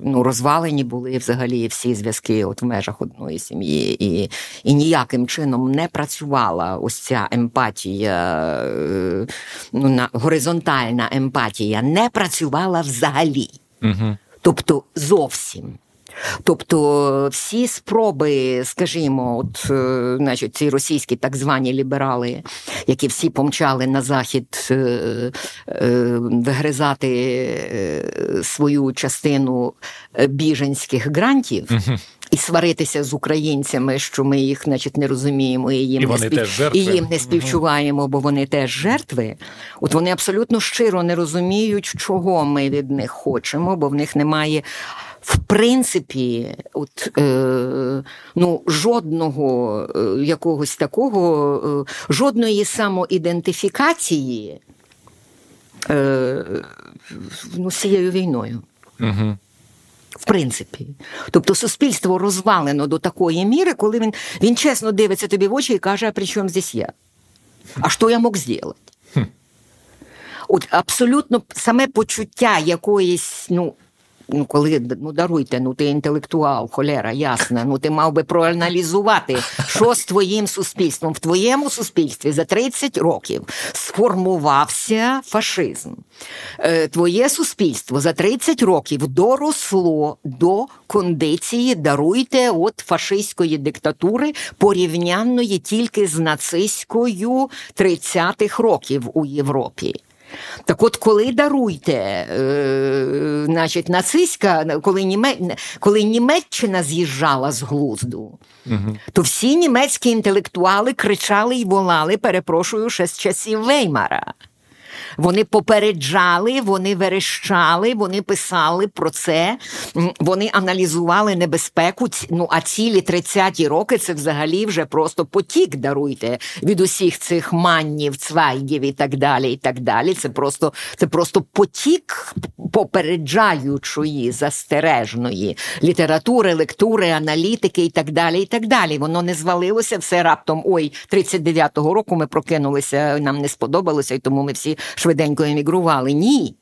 ну, розвалені були взагалі всі зв'язки от в межах одної сім'ї, і і ніяким чином не працювала ось ця емпатія, е, ну, на, горизонтальна емпатія не працювала взагалі. Угу. Тобто зовсім. Тобто всі спроби, скажімо, от, е, значить, ці російські так звані ліберали, які всі помчали на захід е, е, вигризати свою частину біженських грантів. І сваритися з українцями, що ми їх, значить, не розуміємо, і їм і не спів... і їм не співчуваємо, бо вони теж жертви. От вони абсолютно щиро не розуміють, чого ми від них хочемо, бо в них немає в принципі, от, е, ну, жодного е, якогось такого, е, жодної самоідентифікації е, ну, з цією війною. Угу. В принципі, тобто суспільство розвалено до такої міри, коли він він чесно дивиться тобі в очі і каже, а при чому здесь я? А що я мог зробити? От абсолютно саме почуття якоїсь, ну ну коли ну даруйте, ну ти інтелектуал, холера, ясно. Ну ти мав би проаналізувати, що з твоїм суспільством в твоєму суспільстві за 30 років сформувався фашизм. Е, твоє суспільство за 30 років доросло до кондиції даруйте от фашистської диктатури, порівнянної тільки з нацистською 30-х років у Європі. Так от, коли даруйте, е, значить, нацистська, коли Німе... коли Німеччина з'їжджала з глузду, угу. то всі німецькі інтелектуали кричали і волали, перепрошую, ще з часів Веймара. Вони попереджали, вони верещали, вони писали про це, вони аналізували небезпеку. Ну а цілі 30-ті роки це взагалі вже просто потік даруйте від усіх цих маннів, цвайгів і так далі. і так далі. Це просто це просто потік попереджаючої застережної літератури, лектури, аналітики і так далі. і так далі. Воно не звалилося все раптом. Ой, 39-го року ми прокинулися, нам не сподобалося, і тому ми всі швиденько емігрували. Ні.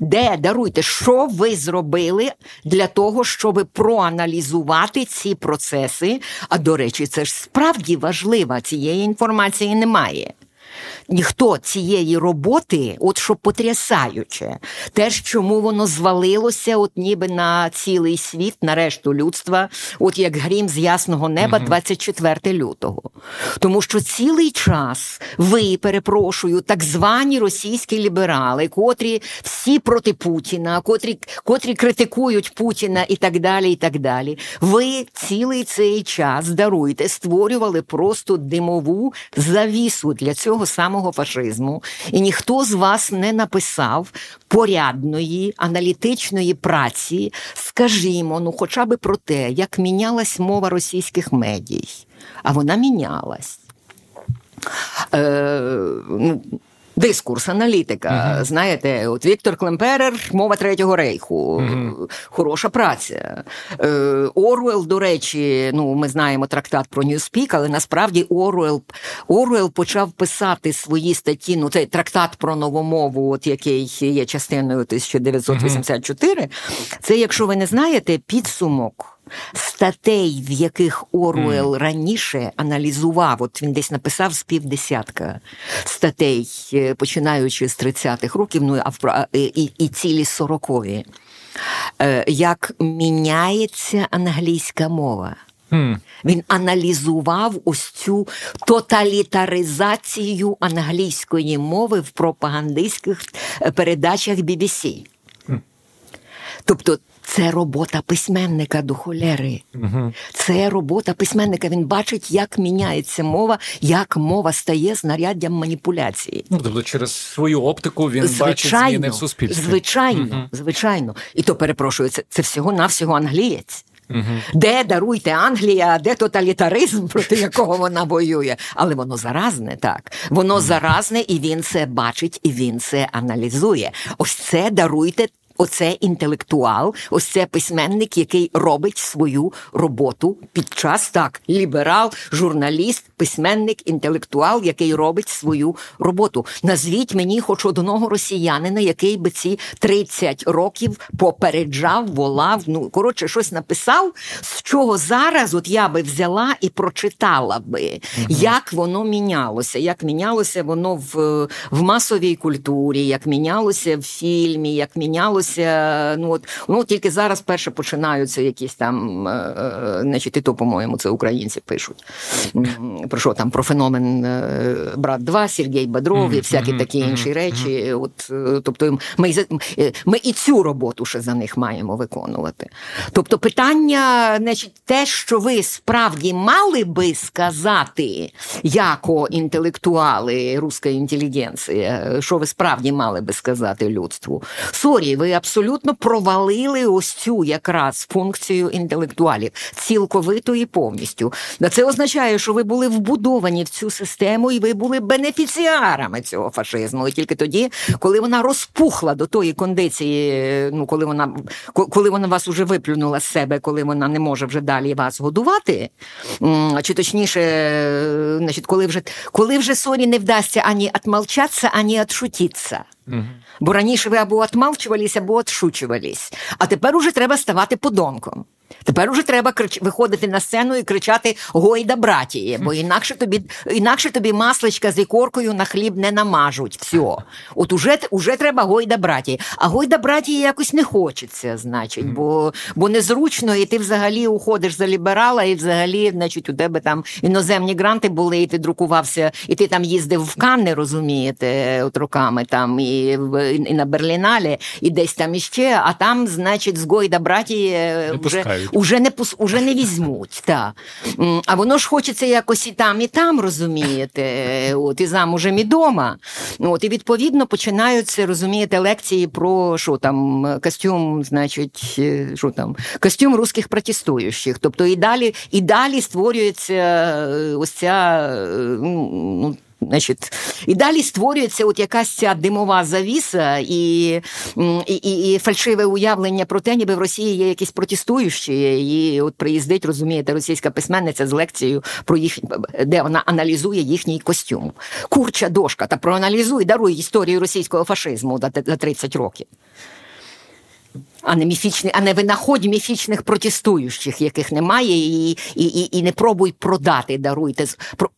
Де даруйте, що ви зробили для того, щоб проаналізувати ці процеси? А до речі, це ж справді важливо, цієї інформації немає ніхто цієї роботи, от що потрясаюче, теж чому воно звалилося, от ніби на цілий світ, на решту людства, от як грім з ясного неба, 24 лютого. Тому що цілий час ви, перепрошую, так звані російські ліберали, котрі всі проти Путіна, котрі котрі критикують Путіна і так далі. і так далі. Ви цілий цей час даруйте, створювали просто димову завісу для цього самого самого фашизму, і ніхто з вас не написав порядної аналітичної праці, скажімо, ну, хоча би про те, як мінялась мова російських медій, а вона мінялась. Е, ну, Дискурс, аналітика. Uh-huh. Знаєте, от Віктор Клемперер, мова третього рейху, uh-huh. хороша праця. Е, Оруел, до речі, ну ми знаємо трактат про Newspeak, але насправді Оруел Оруел почав писати свої статті. Ну, цей трактат про новомову, от який є частиною 1984. Uh-huh. Це, якщо ви не знаєте, підсумок статей, в яких Оруел mm. раніше аналізував, от він десь написав з півдесятка статей, е, починаючи з 30-х років, ну а і, і цілі сорокові, е, як міняється англійська мова. Mm. Він аналізував ось цю тоталітаризацію англійської мови в пропагандистських е, передачах BBC. Mm. Тобто це робота письменника до холери. Угу. Це робота письменника. Він бачить, як міняється мова, як мова стає знаряддям маніпуляції. Ну тобто, через свою оптику він звичайно, бачить зміни в суспільстві. Звичайно, угу. звичайно. І то перепрошую, це, це всього навсього англієць. Угу. Де даруйте Англія, де тоталітаризм, проти якого вона воює, але воно заразне, так воно угу. заразне, і він це бачить, і він це аналізує. Ось це даруйте оце інтелектуал, ось це письменник, який робить свою роботу під час так, ліберал, журналіст, письменник, інтелектуал, який робить свою роботу. Назвіть мені хоч одного росіянина, який би ці 30 років попереджав, волав. Ну коротше, щось написав, з чого зараз от я би взяла і прочитала би, угу. як воно мінялося, як мінялося воно в, в масовій культурі, як мінялося в фільмі, як мінялося відбулося. Ну от ну тільки зараз перше починаються якісь там, е, е, значить, і то, по-моєму, це українці пишуть. Про що там про феномен е, брат 2 Сергій Бодров і всякі такі інші речі. От тобто, ми ми і цю роботу ще за них маємо виконувати. Тобто, питання, значить, те, що ви справді мали би сказати, яко інтелектуали руської інтелігенції, що ви справді мали би сказати людству? Sorry, ви абсолютно провалили ось цю якраз функцію інтелектуалів цілковито і повністю. Це означає, що ви були вбудовані в цю систему, і ви були бенефіціарами цього фашизму. І тільки тоді, коли вона розпухла до тої кондиції, ну коли вона коли вона вас уже виплюнула з себе, коли вона не може вже далі вас годувати, чи точніше, значить, коли вже коли вже sorry не вдасться ані отмолчатися, ані отшутитися. Угу. Бо раніше ви або отмалчувались, або отшучувались. А тепер уже треба ставати подонком. Тепер уже треба крич... виходити на сцену і кричати Гойда братіє, бо інакше тобі інакше тобі масличка з ікоркою на хліб не намажуть. Все. От уже уже треба Гойда братіє. А Гойда братіє якось не хочеться, значить, бо бо незручно, і ти взагалі уходиш за ліберала, і взагалі, значить, у тебе там іноземні гранти були, і ти друкувався, і ти там їздив в Канни, розумієте, от роками там, і, і на Берліналі, і десь там іще, а там, значить, з Гойда братіє вже уже не уже не візьмуть. Та. А воно ж хочеться якось і там, і там, розумієте, от і замужем, і дома. От, І відповідно починаються, розумієте, лекції про що там, костюм, значить, е, що там, костюм русських протестуючих. Тобто і далі, і далі створюється е, ось ця. Е, ну, Значить, І далі створюється от якась ця димова завіса і і, і, і фальшиве уявлення про те, ніби в Росії є якісь протестуючі, і от приїздить, розумієте, російська письменниця з лекцією про їх, де вона аналізує їхній костюм. Курча дошка та проаналізуй, даруй історію російського фашизму за 30 років а не міфічний, а не винаходь міфічних протестуючих, яких немає, і і, і, і не пробуй продати, даруйте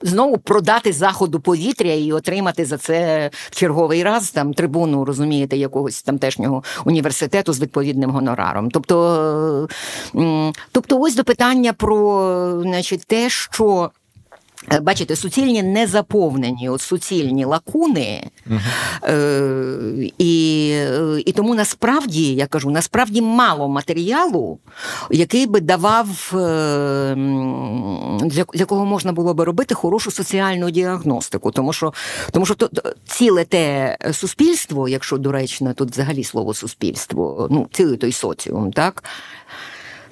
знову продати заходу повітря і отримати за це в черговий раз там трибуну, розумієте, якогось тамтешнього університету з відповідним гонораром. Тобто, тобто, ось до питання про значить, те, що. Е, бачите, суцільні не заповнені, от суцільні лакуни, uh е, і і тому насправді я кажу, насправді мало матеріалу, який би давав, е, для, з якого можна було би робити хорошу соціальну діагностику. Тому що тому що то, ціле те суспільство, якщо доречно, тут взагалі слово суспільство, ну цілий той соціум, так,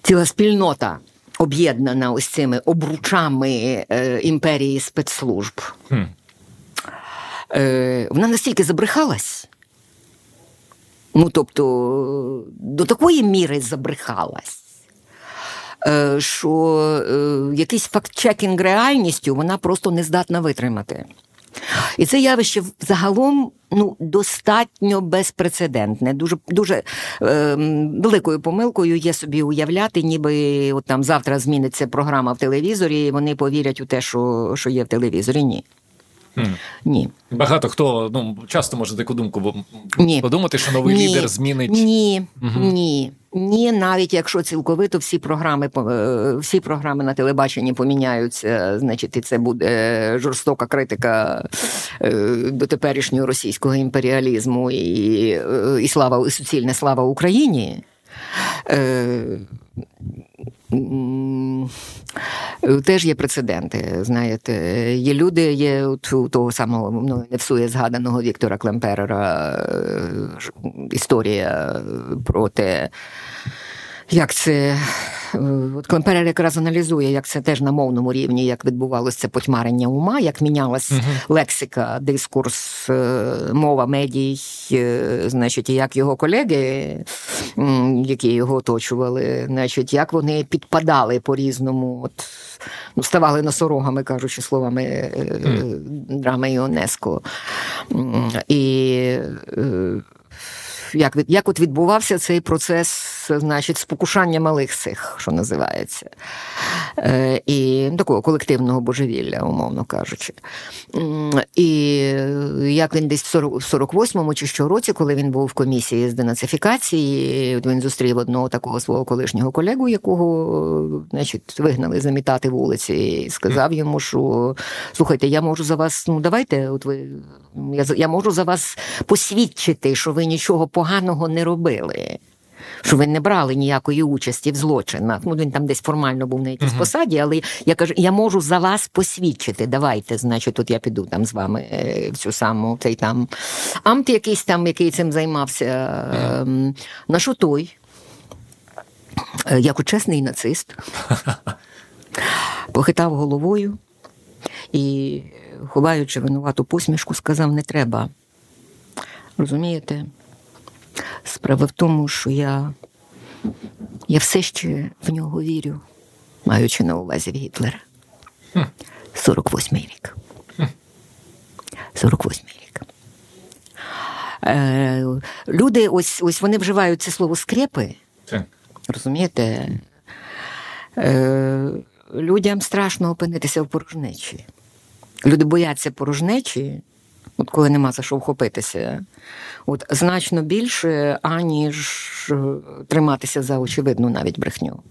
ціла спільнота об'єднана ось цими обручами е, імперії спецслужб. Хм. Е, Вона настільки забрехалась. Ну, тобто, до такої міри забрехалась, е, що якийсь факт-чекінг реальністю вона просто не здатна витримати. І це явище загалом ну, достатньо безпрецедентне. Дуже дуже е, великою помилкою є собі уявляти, ніби от там завтра зміниться програма в телевізорі, і вони повірять у те, що, що є в телевізорі. Ні. Ні. Багато хто ну часто може таку думку Ні. подумати, що новий Ні. лідер змінить. Ні, угу. ні. Ні, навіть якщо цілковито всі програми е, всі програми на телебаченні поміняються, значить, і це буде жорстока критика е, до теперішнього російського імперіалізму і і слава і суцільне слава Україні. Теж є прецеденти. Знаєте, є люди, є у того самого ну, не всує згаданого Віктора Клемперера історія про те. Як це от Клемперер якраз аналізує, як це теж на мовному рівні, як відбувалося потьмарення ума, як мінялась uh лексика, дискурс, е, мова медій, е, значить, і як його колеги, які його оточували, значить, як вони підпадали по-різному, от, ну, ставали носорогами, кажучи словами mm. драми Іонеско. І як як от відбувався цей процес, значить, спокушання малих цих, що називається, е, і такого колективного божевілля, умовно кажучи. І як він десь в 48-му чи що році, коли він був в комісії з денацифікації, він зустрів одного такого свого колишнього колегу, якого значить, вигнали замітати вулиці, і сказав йому, що слухайте, я можу за вас, ну давайте, от ви я я можу за вас посвідчити, що ви нічого поганого не робили. Що ви не брали ніякої участі в злочинах. Ну, він там десь формально був на якійсь uh-huh. посаді, але я кажу, я можу за вас посвідчити. Давайте, значить, тут я піду там з вами е, в цю саму цей там амт, якийсь там, який цим займався. Uh-huh. На що той, е, як чесний нацист, похитав головою і, ховаючи винувату посмішку, сказав: не треба. Розумієте? Справа в тому, що я я все ще в нього вірю, маючи на увазі Гітлера. 48-й рік. 48-й рік. Е, Люди, ось ось вони вживають це слово скрепи. Розумієте? Е, Людям страшно опинитися в порожнечі. Люди бояться порожнечі, от коли нема за що вхопитися, от значно більше, аніж е, триматися за очевидну навіть брехню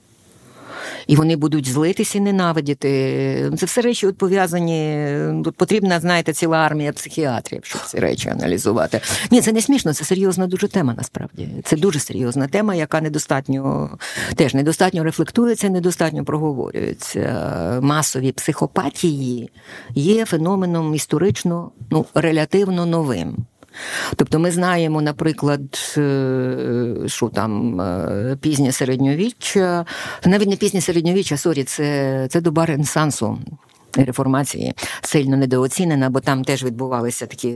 і вони будуть злитися і ненавидіти. Це все речі от пов'язані. Тут потрібна, знаєте, ціла армія психіатрів, щоб ці речі аналізувати. Ні, це не смішно, це серйозна дуже тема. Насправді це дуже серйозна тема, яка недостатньо теж недостатньо рефлектується, недостатньо проговорюється. Масові психопатії є феноменом історично ну релятивно новим. Тобто ми знаємо, наприклад, е, що там е, пізнє середньовіччя, навіть не пізнє середньовіччя, sorry, це, це доба Ренесансу. Реформації сильно недооцінена, бо там теж відбувалися такі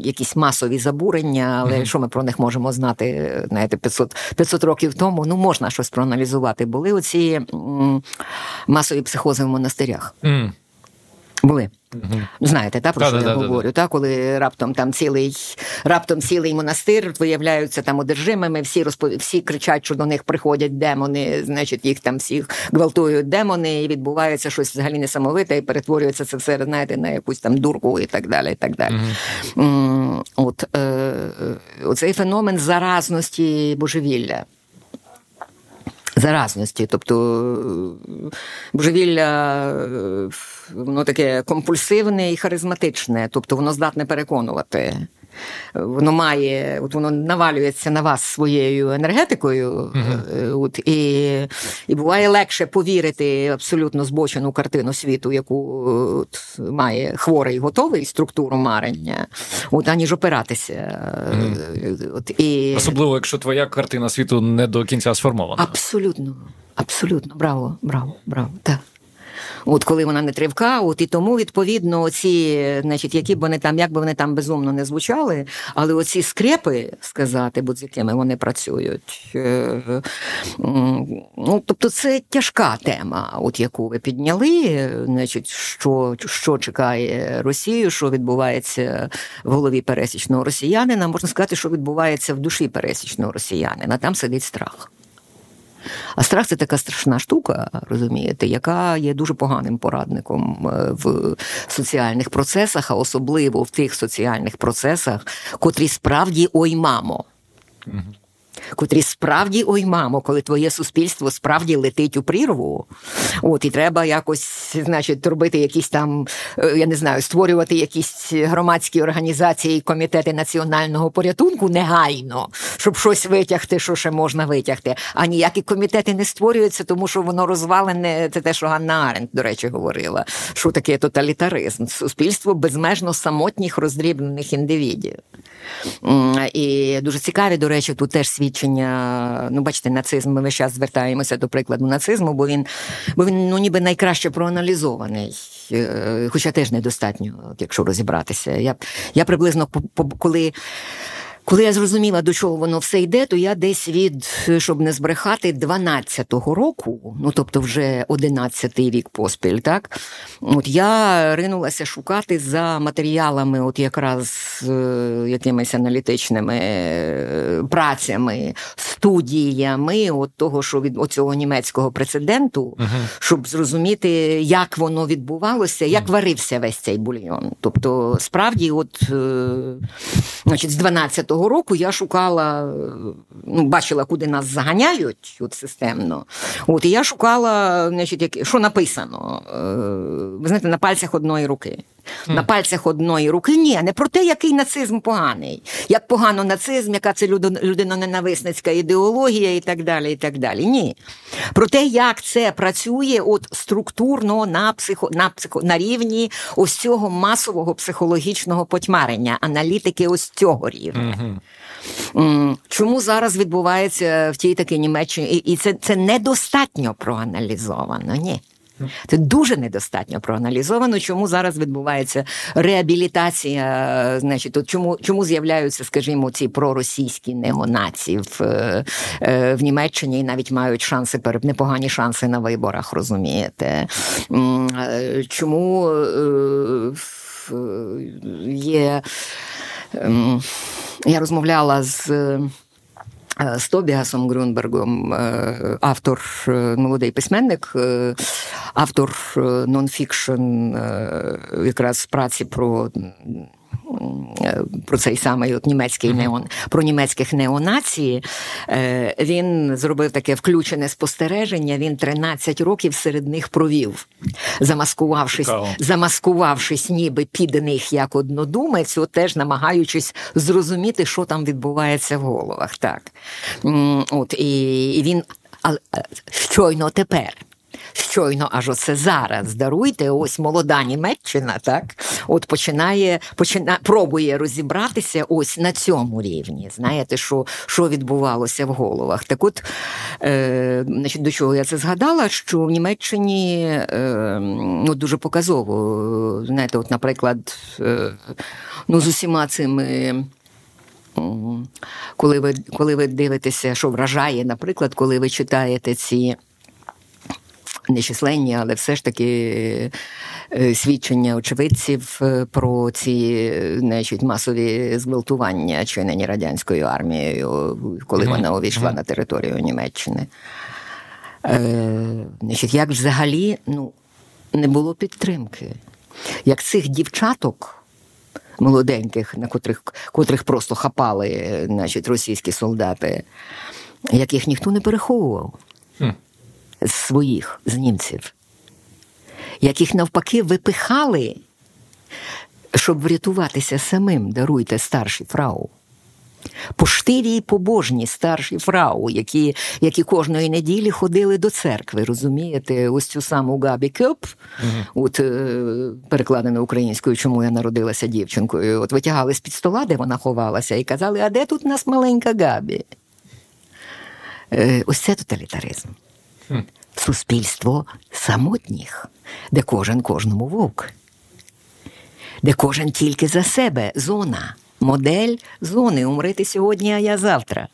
якісь масові забурення, але mm-hmm. що ми про них можемо знати? Знаєте, 500 500 років тому ну можна щось проаналізувати. Були оці м, масові психози в монастирях. Mm. Були. Угу. Знаєте, та, про да, що да, я да, говорю? Та, Коли раптом там цілий раптом цілий монастир виявляються там одержимими, всі розпов... всі кричать, що до них приходять демони, значить, їх там всіх гвалтують демони, і відбувається щось взагалі несамовите, і перетворюється це все, знаєте, на якусь там дурку і так далі. і так далі. Угу. От е, Оцей феномен заразності божевілля заразності. Тобто божевілля воно таке компульсивне і харизматичне, тобто воно здатне переконувати. Воно має, от воно навалюється на вас своєю енергетикою, uh-huh. от, і і буває легше повірити абсолютно збочену картину світу, яку от, має хворий готовий структуру марення, от, аніж опиратися. Uh-huh. От, і... Особливо, якщо твоя картина світу не до кінця сформована. Абсолютно, абсолютно, браво, браво, браво. так от коли вона не тривка, от і тому відповідно оці, значить, які б вони там, як би вони там безумно не звучали, але оці скрепи сказати, бо з якими вони працюють. Е, ну, Тобто це тяжка тема, от яку ви підняли, значить, що, що чекає Росію, що відбувається в голові пересічного росіянина, можна сказати, що відбувається в душі пересічного росіянина. Там сидить страх. А страх це така страшна штука, розумієте, яка є дуже поганим порадником е, в соціальних процесах, а особливо в тих соціальних процесах, котрі справді ой мамо котрі справді ой, мамо, коли твоє суспільство справді летить у прірву, от і треба якось, значить, робити якісь там, е, я не знаю, створювати якісь громадські організації, комітети національного порятунку негайно, щоб щось витягти, що ще можна витягти. А ніякі комітети не створюються, тому що воно розвалене. Це те, що Ганна Аренд, до речі, говорила. Що таке тоталітаризм? Суспільство безмежно самотніх роздрібнених індивідів. І дуже цікаві, до речі, тут теж свідчення. Ну, бачите, нацизм. Ми весь час звертаємося до прикладу нацизму, бо він бо він ну ніби найкраще проаналізований, е, хоча теж недостатньо, якщо розібратися. Я я приблизно коли. Коли я зрозуміла, до чого воно все йде, то я десь від, щоб не збрехати, 12-го року, ну тобто вже 11-й рік поспіль, так? От я ринулася шукати за матеріалами, от якраз е, якимись аналітичними е, працями, студіями, от того, що від оцього німецького прецеденту, uh щоб зрозуміти, як воно відбувалося, як uh варився весь цей бульйон. Тобто, справді, от е, значить, з 12-го минулого року я шукала, ну, бачила, куди нас заганяють от системно. От, І я шукала, значить, як, що написано. Е, ви знаєте, на пальцях одної руки. Mm. На пальцях одної руки. Ні, не про те, який нацизм поганий, як погано нацизм, яка це людиноненависницька ідеологія і так далі. і так далі. Ні. Про те, як це працює от структурно на психо, на, психо, на рівні ось цього масового психологічного потьмарення, аналітики ось цього рівня. Mm-hmm. Чому зараз відбувається в тій такій Німеччині? І це, це недостатньо проаналізовано. Ні. Це дуже недостатньо проаналізовано, чому зараз відбувається реабілітація. Значить, от чому чому з'являються, скажімо, ці проросійські неонації в е, в Німеччині і навіть мають шанси непогані шанси на виборах, розумієте? Е, чому е, є ем, я розмовляла з. Е, з Тобіасом Грюнбергом, е, автор, е, молодий письменник, автор нонфікшн якраз праці про про цей самий от німецький неон, про німецьких неонації. Е, він зробив таке включене спостереження. Він 13 років серед них провів, замаскувавшись, замаскувавшись, ніби під них як однодумець, от теж намагаючись зрозуміти, що там відбувається в головах. Так. От, І, і він але щойно тепер щойно, аж оце зараз даруйте, ось молода Німеччина, так от починає почина, пробує розібратися ось на цьому рівні. Знаєте, що що відбувалося в головах? Так от, е, значить, до чого я це згадала, що в Німеччині е, ну, дуже показово, знаєте, от, наприклад, е, ну, з усіма цими. Коли ви коли ви дивитеся, що вражає, наприклад, коли ви читаєте ці нечисленні, але все ж таки е, свідчення очевидців е, про ці значить, масові зґвалтування чинені радянською армією, коли mm-hmm. вона увійшла mm-hmm. на територію Німеччини. Е, значить, Як взагалі ну, не було підтримки, як цих дівчаток. Молоденьких, на котрих котрих просто хапали значить, російські солдати, яких ніхто не переховував з своїх, з німців, яких навпаки випихали, щоб врятуватися самим, даруйте старші фрау. Поштиві і побожні старші фрау, які які кожної неділі ходили до церкви, розумієте, ось цю саму Габі Кьоп, uh от е, перекладено українською, чому я народилася дівчинкою, от витягали з під стола, де вона ховалася, і казали, а де тут у нас маленька Габі? Е, ось це тоталітаризм суспільство самотніх, де кожен кожному вовк, де кожен тільки за себе зона, модель зони умрити сьогодні, а я завтра.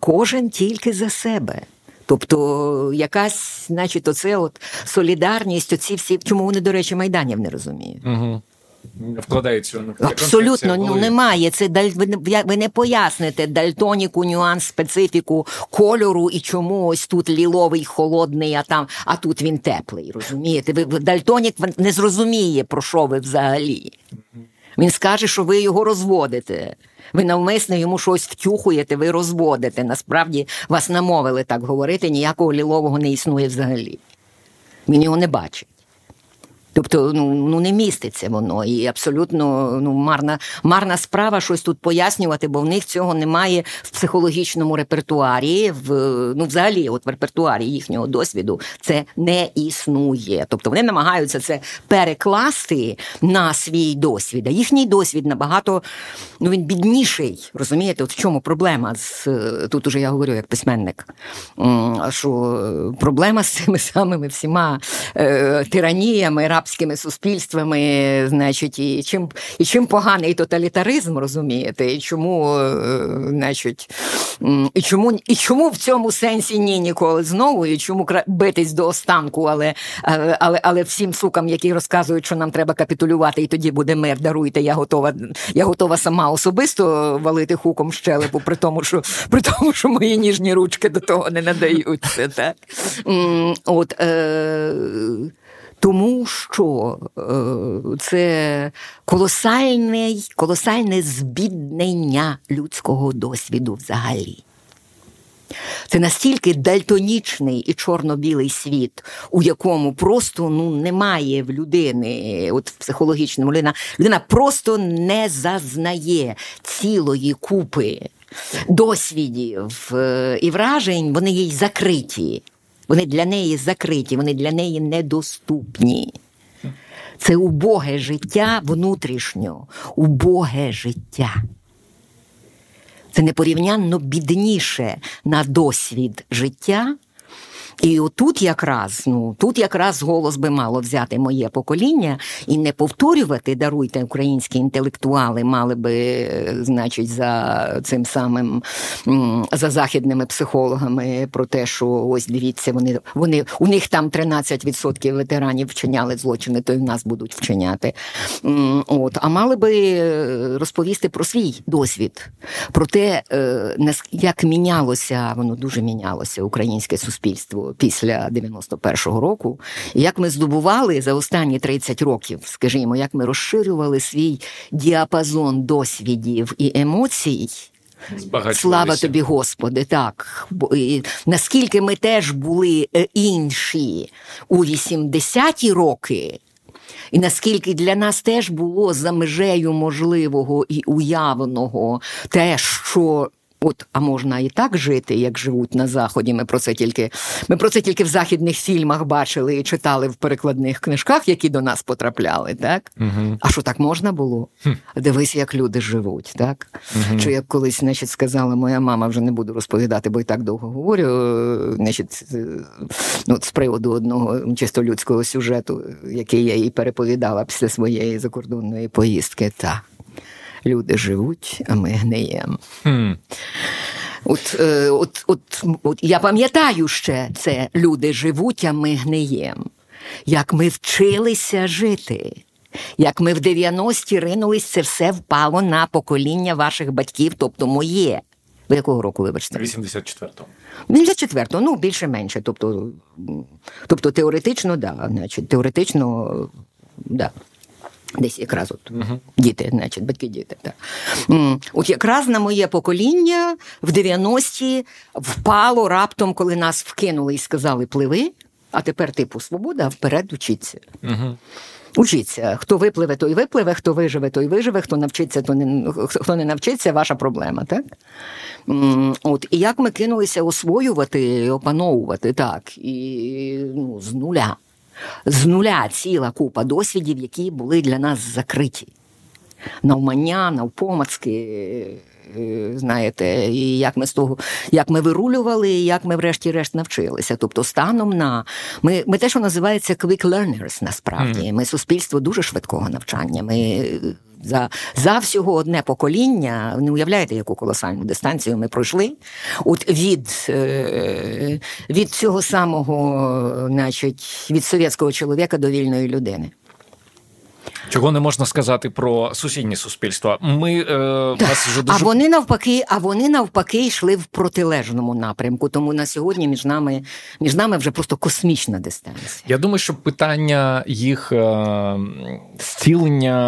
Кожен тільки за себе. Тобто якась, значить, оце от солідарність, оці всі, чому вони, до речі, майданів не розуміють. Угу. Вкладається абсолютно ну немає. Це даль... ви не поясните дальтоніку, нюанс, специфіку кольору і чому ось тут ліловий холодний, а там, а тут він теплий. Розумієте? Ви дальтонік не зрозуміє про що ви взагалі. Він скаже, що ви його розводите. Ви навмисно йому щось втюхуєте, ви розводите. Насправді вас намовили так говорити, ніякого лілового не існує взагалі. Він його не бачить. Тобто ну ну не міститься воно. І абсолютно ну, марна марна справа щось тут пояснювати, бо в них цього немає в психологічному репертуарі, в ну взагалі, от в репертуарі їхнього досвіду це не існує. Тобто вони намагаються це перекласти на свій досвід. А їхній досвід набагато ну він бідніший. Розумієте, от в чому проблема з тут уже я говорю як письменник, що проблема з цими самими всіма е, тираніями, раб рабськими суспільствами, значить, і чим і чим поганий тоталітаризм, розумієте, і чому, е, значить, і чому і чому в цьому сенсі ні ніколи знову, і чому битись до останку, але але, але, але всім сукам, які розказують, що нам треба капітулювати, і тоді буде мир, даруйте, я готова, я готова сама особисто валити хуком щелепу, при тому, що при тому, що мої ніжні ручки до того не надаються. Так? От, е, тому що е, це колосальне, колосальне збіднення людського досвіду взагалі. Це настільки дальтонічний і чорно-білий світ, у якому просто ну, немає в людини, от в психологічному людина, людина просто не зазнає цілої купи досвідів е, і вражень, вони їй закриті. Вони для неї закриті, вони для неї недоступні. Це убоге життя внутрішньо, убоге життя. Це непорівнянно бідніше на досвід життя, і отут якраз, ну тут якраз голос би мало взяти моє покоління і не повторювати, даруйте українські інтелектуали, мали би, значить, за цим самим за західними психологами про те, що ось дивіться, вони вони у них там 13% ветеранів вчиняли злочини, то й в нас будуть вчиняти. От, а мали би розповісти про свій досвід, про те, е, як мінялося, воно дуже мінялося українське суспільство після 91-го року, як ми здобували за останні 30 років, скажімо, як ми розширювали свій діапазон досвідів і емоцій. Слава тобі, Господи, так. І наскільки ми теж були е, інші у 80-ті роки, і наскільки для нас теж було за межею можливого і уявного те, що От, а можна і так жити, як живуть на заході. Ми про це тільки ми про це тільки в західних фільмах бачили і читали в перекладних книжках, які до нас потрапляли, так? Угу. А що так можна було? Хм. Дивись, як люди живуть, так? Угу. Чи як колись, значить, сказала моя мама, вже не буду розповідати, бо і так довго говорю. Значить, ну, з приводу одного чисто людського сюжету, який я їй переповідала після своєї закордонної поїздки. так люди живуть, а ми гниємо. Mm. От, е, от, от, от я пам'ятаю ще це люди живуть, а ми гниємо. Як ми вчилися жити. Як ми в 90-ті ринулись, це все впало на покоління ваших батьків, тобто моє. Ви якого року вибачте? 84-го. 84-го, ну більше-менше. Тобто, тобто теоретично, да, значить, теоретично, да. Десь якраз от uh-huh. діти, значить, батьки діти. Так. От якраз на моє покоління в 90-ті впало раптом, коли нас вкинули і сказали пливи, а тепер, типу, свобода, а вперед учіться. Uh-huh. Учіться. Хто випливе, той випливе, хто виживе, той виживе, хто навчиться, то не хто не навчиться, ваша проблема. так? От, І як ми кинулися освоювати, опановувати так, і ну, з нуля з нуля ціла купа досвідів, які були для нас закриті. Навмання, навпомацки, е, знаєте, і як ми з того, як ми вирулювали, і як ми, врешті-решт, навчилися. Тобто, станом на ми ми те, що називається quick learners, насправді. Mm. Ми суспільство дуже швидкого навчання. Ми за за всього одне покоління. Не уявляєте, яку колосальну дистанцію ми пройшли. От від е, від цього самого, значить, від совєтського чоловіка до вільної людини. Чого не можна сказати про сусідні суспільства? Ми е, нас вже дуже... А вони навпаки, а вони навпаки йшли в протилежному напрямку. Тому на сьогодні між нами між нами вже просто космічна дистанція. Я думаю, що питання їх е, зцілення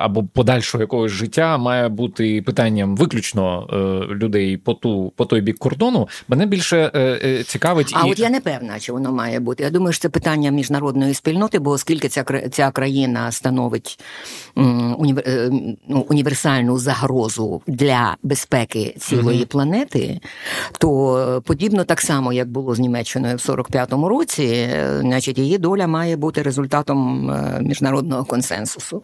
або подальшого якогось життя має бути питанням виключно е, людей по ту по той бік кордону. Мене більше е, е цікавить. А і... от я не певна, чи воно має бути. Я думаю, що це питання міжнародної спільноти, бо оскільки ця ця країна становить універ, е, ну, універсальну загрозу для безпеки цілої mm-hmm. планети, то подібно так само, як було з Німеччиною в 45-му році, е, значить її доля має бути результатом міжнародного консенсусу.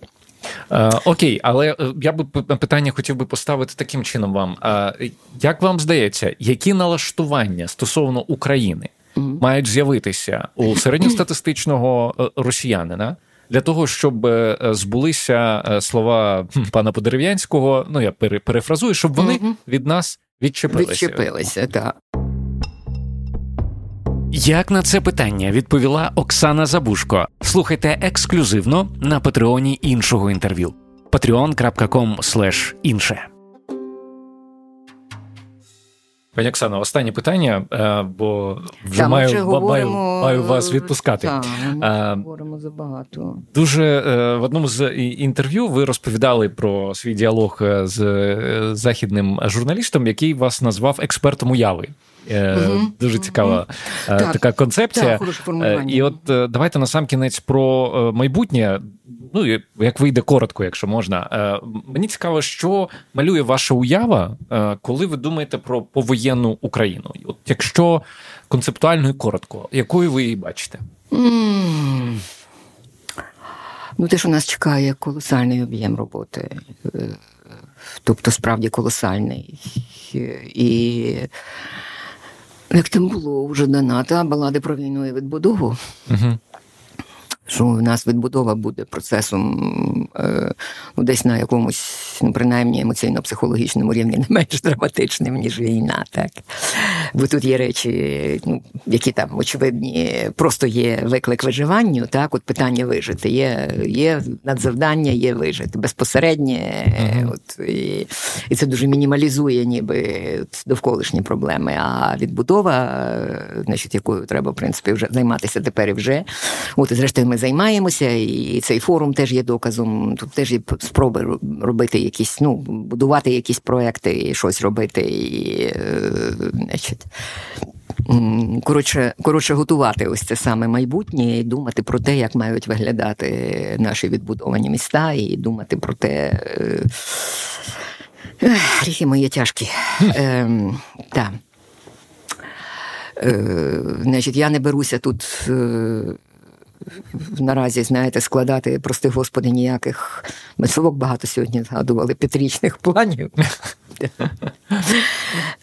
Е, окей, але е, я би питання хотів би поставити таким чином вам. Е, як вам здається, які налаштування стосовно України мають з'явитися у середньостатистичного росіянина? Для того щоб збулися слова пана Подерев'янського, ну я перефразую, щоб вони mm-hmm. від нас відчепилися. Відчепилися, так. Як на це питання відповіла Оксана Забушко? Слухайте ексклюзивно на патреоні іншого інтерв'ю. patreon.com інше. Пані Оксано, останнє питання, е, бо вже Та, маю говоримо... маю, вас відпускати. Та, ми а, е, говоримо забагато. Дуже е, в одному з інтерв'ю ви розповідали про свій діалог з західним журналістом, який вас назвав експертом уяви. Угу. Дуже цікава угу. така концепція. Так, І от давайте на сам кінець про майбутнє. Ну, як вийде коротко, якщо можна. Мені цікаво, що малює ваша уява, коли ви думаєте про повоєнну Україну. От Якщо концептуально і коротко, якою ви її бачите? Mm. Ну, те, що нас чекає колосальний об'єм роботи, тобто справді колосальний. І як там було вже доната, балади про війну і відбудову. Угу. Що у нас відбудова буде процесом е, ну, десь на якомусь, ну, принаймні, емоційно-психологічному рівні не менш драматичним, ніж війна. так. Бо тут є речі, ну, які там очевидні, просто є виклик виживанню, так, от питання вижити. Є є надзавдання, є вижити. Безпосереднє, uh-huh. от, і і це дуже мінімалізує ніби довколишні проблеми. А відбудова, значить, якою треба, в принципі, вже займатися тепер і вже. От, і зрештою, ми займаємося, і цей форум теж є доказом. Тут теж є спроби робити якісь, ну, будувати якісь проекти і щось робити. і, е, значить, Коротше, коротше, готувати ось це саме майбутнє і думати про те, як мають виглядати наші відбудовані міста, і думати про те. Гріхи мої тяжкі. Е, та. Е, значить, Я не беруся тут е, наразі, знаєте, складати, прости господи, ніяких мисловок багато сьогодні згадували п'ятирічних планів.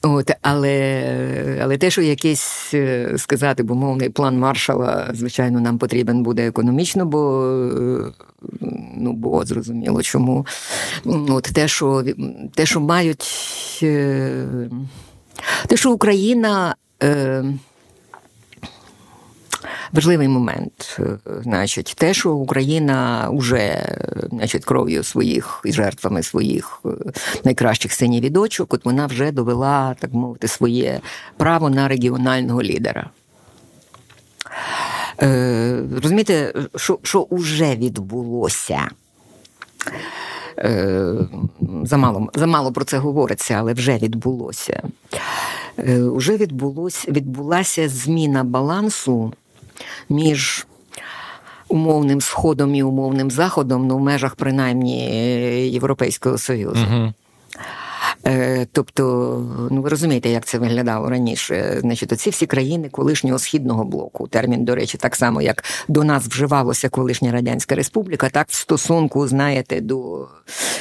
От, Але але те, що якийсь е, сказати, бо мовний план маршала, звичайно, нам потрібен буде економічно, бо ну, бо зрозуміло чому. От Те, що те, що мають, е, те, що Україна. Е, важливий момент. Е, значить, те, що Україна вже значить, кров'ю своїх і жертвами своїх е, найкращих синів і дочок, от вона вже довела, так мовити, своє право на регіонального лідера. Е, Розумієте, що що вже відбулося? Е, Замало замало про це говориться, але вже відбулося. Е, Уже відбулося, відбулася зміна балансу між умовним сходом і умовним заходом, ну в межах принаймні Європейського Союзу. Угу. Е, тобто, ну ви розумієте, як це виглядало раніше. Значить, оці всі країни колишнього східного блоку. Термін, до речі, так само, як до нас вживалося колишня Радянська Республіка, так в стосунку, знаєте, до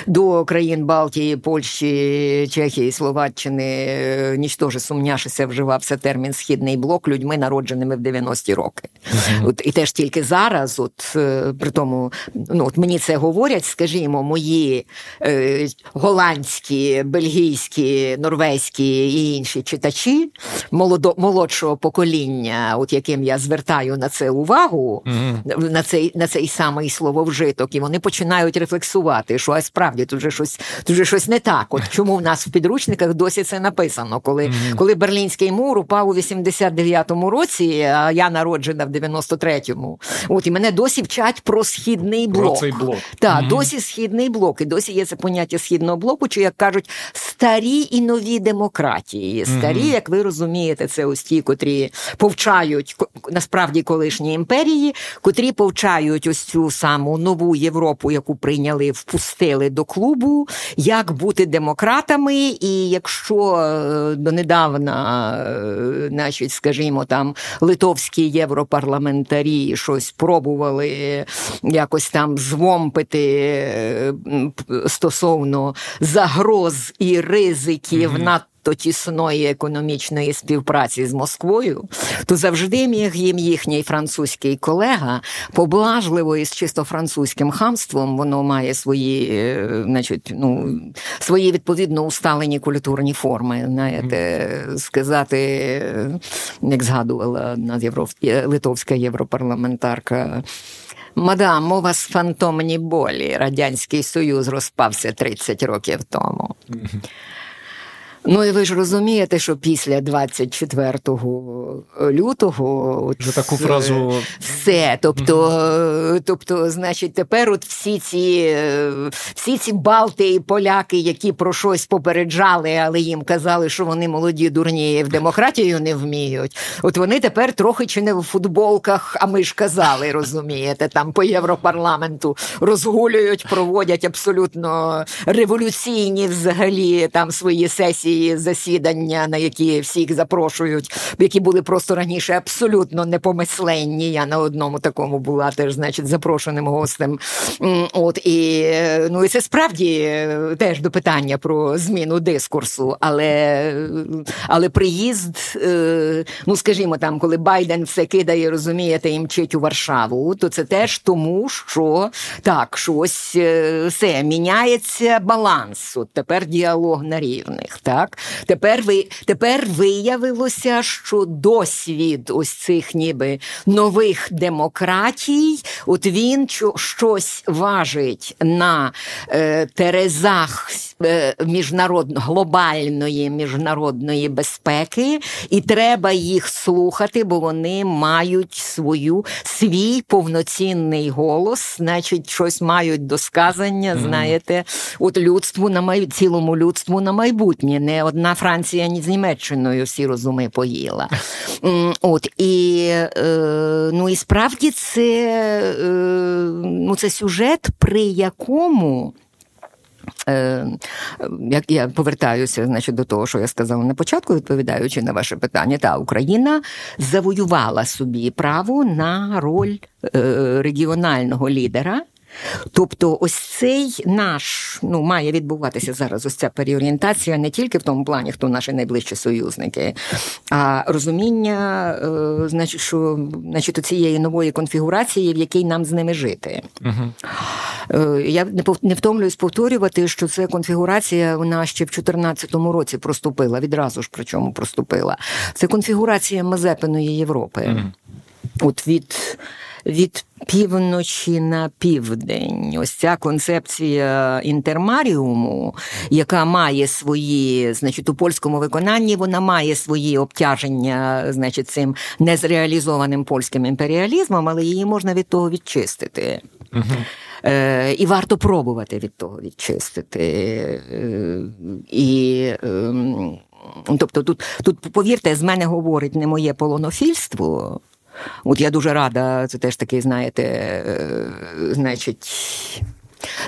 до країн Балтії, Польщі, Чехії, Словаччини, е, нічтоже сумняшися, вживався термін Східний блок людьми, народженими в 90-ті роки. Uh-huh. От І теж тільки зараз, от е, при тому, ну от мені це говорять, скажімо, мої е, голландські, бельгійські бельгійські, норвезькі і інші читачі молодо, молодшого покоління, от яким я звертаю на це увагу, mm-hmm. на цей на цей самий слововжиток, і вони починають рефлексувати, що а справді тут же щось тут же щось не так. От чому в нас в підручниках досі це написано? Коли mm-hmm. коли Берлінський мур упав у 89-му році, а я народжена в 93-му, от і мене досі вчать про східний блок. Про цей блок. Так, mm-hmm. досі східний блок, і досі є це поняття східного блоку, чи як кажуть, старі і нові демократії. Старі, як ви розумієте, це ось ті, котрі повчають насправді колишні імперії, котрі повчають ось цю саму нову Європу, яку прийняли, впустили до клубу, як бути демократами, і якщо е, донедавна, е, значить, скажімо, там литовські європарламентарі щось пробували якось там звомпити е, стосовно загроз і ризиків mm-hmm. надто тісної економічної співпраці з Москвою, то завжди міг їм їхній французький колега поблажливо і з чисто французьким хамством воно має свої, е, значить, ну, свої відповідно усталені культурні форми. Знаєте, сказати, як згадувала одна литовська європарламентарка. Мадам, у вас фантомні болі. Радянський Союз розпався 30 років тому. Ну і ви ж розумієте, що після 24 лютого Вже таку фразу все. Тобто, тобто, значить, тепер от всі ці всі ці Балти і поляки, які про щось попереджали, але їм казали, що вони молоді, дурні і в демократію не вміють. От вони тепер трохи чи не в футболках, а ми ж казали, розумієте, там по Європарламенту розгулюють, проводять абсолютно революційні взагалі там свої сесії ці засідання, на які всіх запрошують, які були просто раніше абсолютно непомисленні. Я на одному такому була теж, значить, запрошеним гостем. От і ну і це справді е, теж до питання про зміну дискурсу, але але приїзд, е, ну скажімо, там, коли Байден все кидає, розумієте, і мчить у Варшаву, то це теж тому, що так, щось е, все міняється баланс. От Тепер діалог на рівних. так? Так? Тепер ви тепер виявилося, що досвід ось цих ніби нових демократій, от він щось важить на е, терезах міжнародно глобальної міжнародної безпеки, і треба їх слухати, бо вони мають свою свій повноцінний голос, значить, щось мають до сказання, знаєте, от людству на май... цілому людству на майбутнє не одна Франція, ні з Німеччиною всі розуми поїла. От і е, ну і справді це, е, ну, це сюжет, при якому. Е, як я повертаюся значить, до того, що я сказала на початку, відповідаючи на ваше питання, та Україна завоювала собі право на роль регіонального лідера Тобто, ось цей наш ну має відбуватися зараз. Ось ця переорієнтація не тільки в тому плані, хто наші найближчі союзники, а розуміння, е, значить, що значить, цієї нової конфігурації, в якій нам з ними жити. Угу. Е, я не не втомлююсь повторювати, що це конфігурація вона ще в 2014 році проступила. Відразу ж причому проступила. Це конфігурація Мазепиної Європи. Угу. От від від півночі на південь. Ось ця концепція інтермаріуму, яка має свої, значить, у польському виконанні вона має свої обтяження, значить, цим незреалізованим польським імперіалізмом, але її можна від того відчистити. Угу. Е, І варто пробувати від того відчистити. Е, і... Е, Тобто, тут, тут, повірте, з мене говорить не моє полонофільство. От я дуже рада, це теж такий, знаєте, е, значить.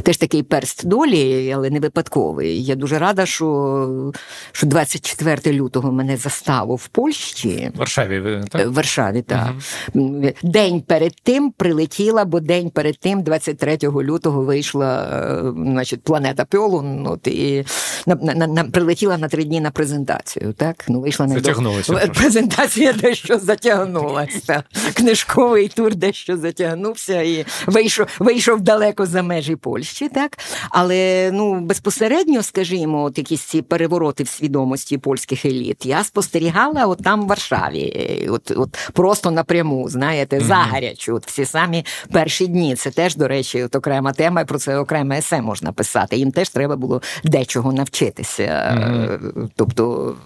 Теж такий перст долі, але не випадковий. Я дуже рада, що що 24 лютого мене заставу в Польщі. В Варшаві, так? В Варшаві, так. Угу. День перед тим прилетіла, бо день перед тим, 23 лютого, вийшла е, значить, планета Пьолун, от, і на, на, на, прилетіла на три дні на презентацію. так? Ну, вийшла Затягнулася. Презентація дещо затягнулася. Книжковий тур дещо затягнувся і вийшов, вийшов далеко за межі Польщі. Так але ну безпосередньо, скажімо, от якісь ці перевороти в свідомості польських еліт я спостерігала от там в Варшаві, от от просто напряму, знаєте, загарячу. От всі самі перші дні. Це теж, до речі, от окрема тема. і Про це окреме есе можна писати. Їм теж треба було дечого навчитися. Mm-hmm. Тобто.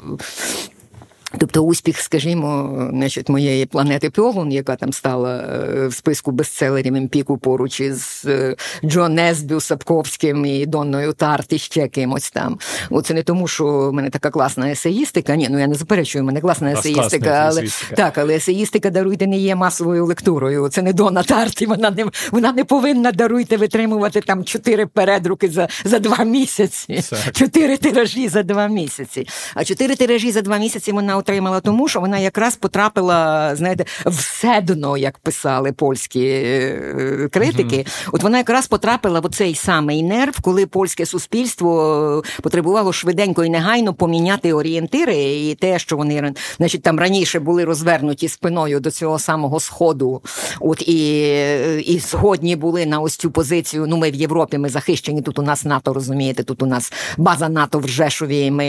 Тобто успіх, скажімо, значить, моєї планети Пьолун, яка там стала е, в списку бестселерів Емпіку поруч із е, Джо Несбю, Сапковським і Донною Тарт і ще кимось там. Оце не тому, що в мене така класна есеїстика. Ні, ну я не заперечую, в мене класна есеїстика, але так, але есеїстика даруйте не є масовою лектурою. Це не Дона Тарт, і вона не вона не повинна даруйте витримувати там чотири передруки за за два місяці, чотири тиражі за два місяці. А чотири тиражі за два місяці вона отримала тому, що вона якраз потрапила, знаєте, в седно, як писали польські е, критики. Uh-huh. От вона якраз потрапила в цей самий нерв, коли польське суспільство потребувало швиденько і негайно поміняти орієнтири, і те, що вони значить, там раніше були розвернуті спиною до цього самого сходу, от і і згодні були на ось цю позицію. Ну, ми в Європі, ми захищені. Тут у нас НАТО, розумієте, тут у нас база НАТО в Жешові. Ми,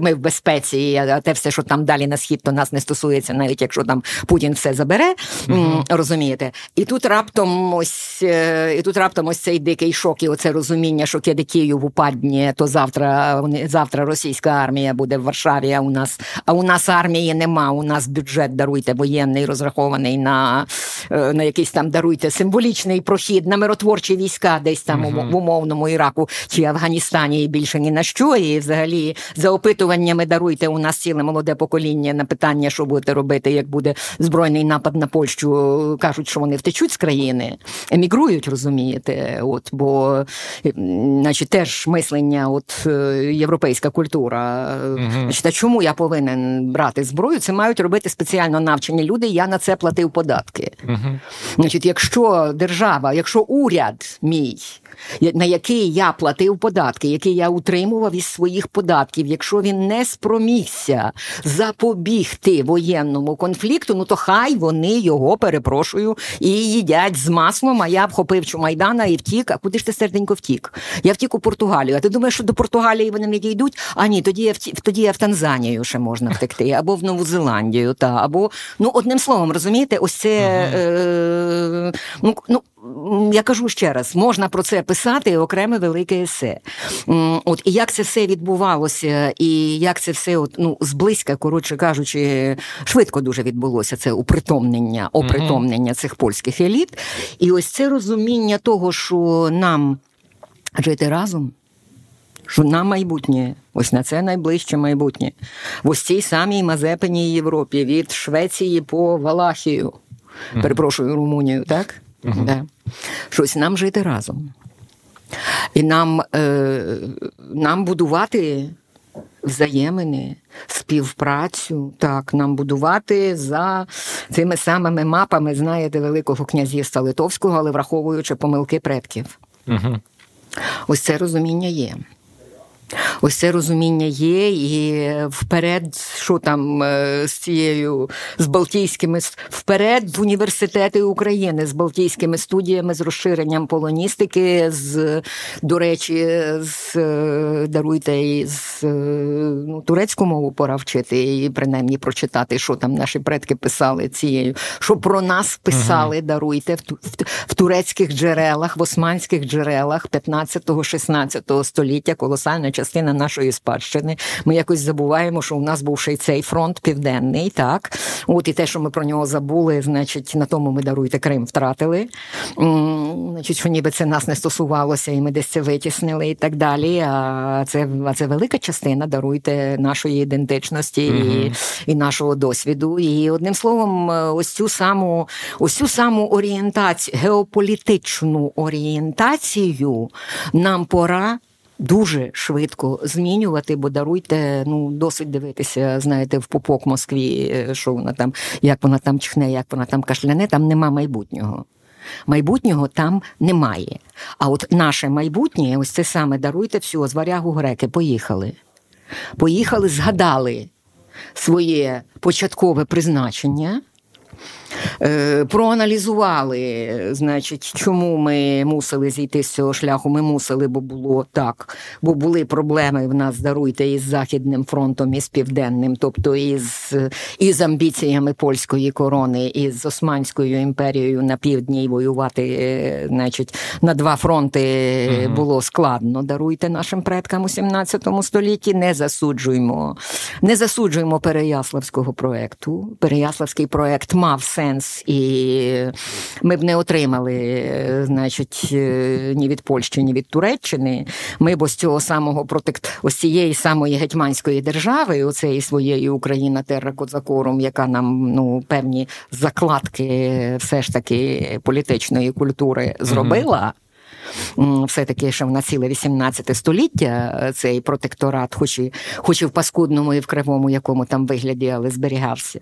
ми в безпеці, а те все що там далі на схід, то нас не стосується, навіть якщо там Путін все забере, mm розумієте? І тут раптом ось е, і тут раптом ось цей дикий шок, і оце розуміння, що киди Київ упадне, то завтра завтра російська армія буде в Варшаві. А у нас а у нас армії нема. У нас бюджет даруйте воєнний, розрахований на е, на якийсь там даруйте символічний прохід на миротворчі війська, десь там mm в умовному Іраку чи Афганістані і більше ні на що. І взагалі за опитуваннями даруйте у нас ціле молоде покоління на питання, що будете робити, як буде збройний напад на Польщу, кажуть, що вони втечуть з країни, емігрують, розумієте? От бо, значить, теж мислення, от е, європейська культура. Угу. Значить, а чому я повинен брати зброю? Це мають робити спеціально навчені люди. Я на це платив податки. Угу. Значить, якщо держава, якщо уряд мій на який я платив податки, який я утримував із своїх податків. Якщо він не спромігся запобігти воєнному конфлікту, ну то хай вони його перепрошую і їдять з маслом. А я вхопив Чумайдана і втік. А куди ж ти серденько втік? Я втік у Португалію. А ти думаєш, що до Португалії вони не дійдуть? А ні, тоді я в тоді я в Танзанію ще можна втекти, або в Нову Зеландію, та або ну одним словом, розумієте, ось це е, ну, ну я кажу ще раз, можна про це писати окреме велике есе. От і як це все відбувалося, і як це все от, ну, зблизька, коротше кажучи, швидко дуже відбулося це упритомнення, опритомнення цих польських еліт. І ось це розуміння того, що нам жити разом. Що на майбутнє, ось на це найближче майбутнє, в ось цій самій Мазепиній Європі від Швеції по Валахію, перепрошую Румунію, так? Mm-hmm. Да щось нам жити разом. І нам, е, нам будувати. Взаємини, співпрацю, так, нам будувати за цими самими мапами, знаєте, Великого князівства Литовського, але враховуючи помилки предків. Угу. Ось це розуміння є. Ось це розуміння є, і вперед, що там е, з цією з Балтійськими вперед в університети України з Балтійськими студіями, з розширенням полоністики, з, до речі, з е, даруйте з е, ну, турецьку мову пора вчити і принаймні прочитати, що там наші предки писали цією, що про нас писали, ага. даруйте в, в, в турецьких джерелах, в османських джерелах 15-16 століття колосальна частина нашої спадщини. Ми якось забуваємо, що у нас був ще й цей фронт південний, так от і те, що ми про нього забули, значить, на тому ми даруйте Крим втратили. Значить, що ніби це нас не стосувалося, і ми десь це витіснили, і так далі. А це а це велика частина даруйте нашої ідентичності угу. і, і нашого досвіду. І одним словом, ось цю саму ось цю саму орієнтацію, геополітичну орієнтацію нам пора дуже швидко змінювати, бо даруйте, ну досить дивитися, знаєте, в пупок Москві, е, що вона там, як вона там чхне, як вона там кашляне, там нема майбутнього. Майбутнього там немає. А от наше майбутнє, ось це саме даруйте всього, з варягу греки, поїхали. Поїхали, згадали своє початкове призначення. Е, проаналізували, значить, чому ми мусили зійти з цього шляху. Ми мусили, бо було так, бо були проблеми в нас, даруйте, із Західним фронтом, і з Південним, тобто із із амбіціями польської корони, із Османською імперією на півдні воювати, е, значить, на два фронти було складно. Даруйте нашим предкам у 17 столітті. Не засуджуємо, не засуджуємо Переяславського проекту. Переяславський проект мав сенс, і ми б не отримали, значить, е, ні від Польщі, ні від Туреччини. Ми б з цього самого протект ось цієї самої гетьманської держави, оцеї своєї Україна Терра Козакорум, яка нам ну певні закладки все ж таки політичної культури зробила все-таки ще в нас ціле 18 століття е, цей протекторат, хоч і хоч і в паскудному і в кривому якому там вигляді, але зберігався.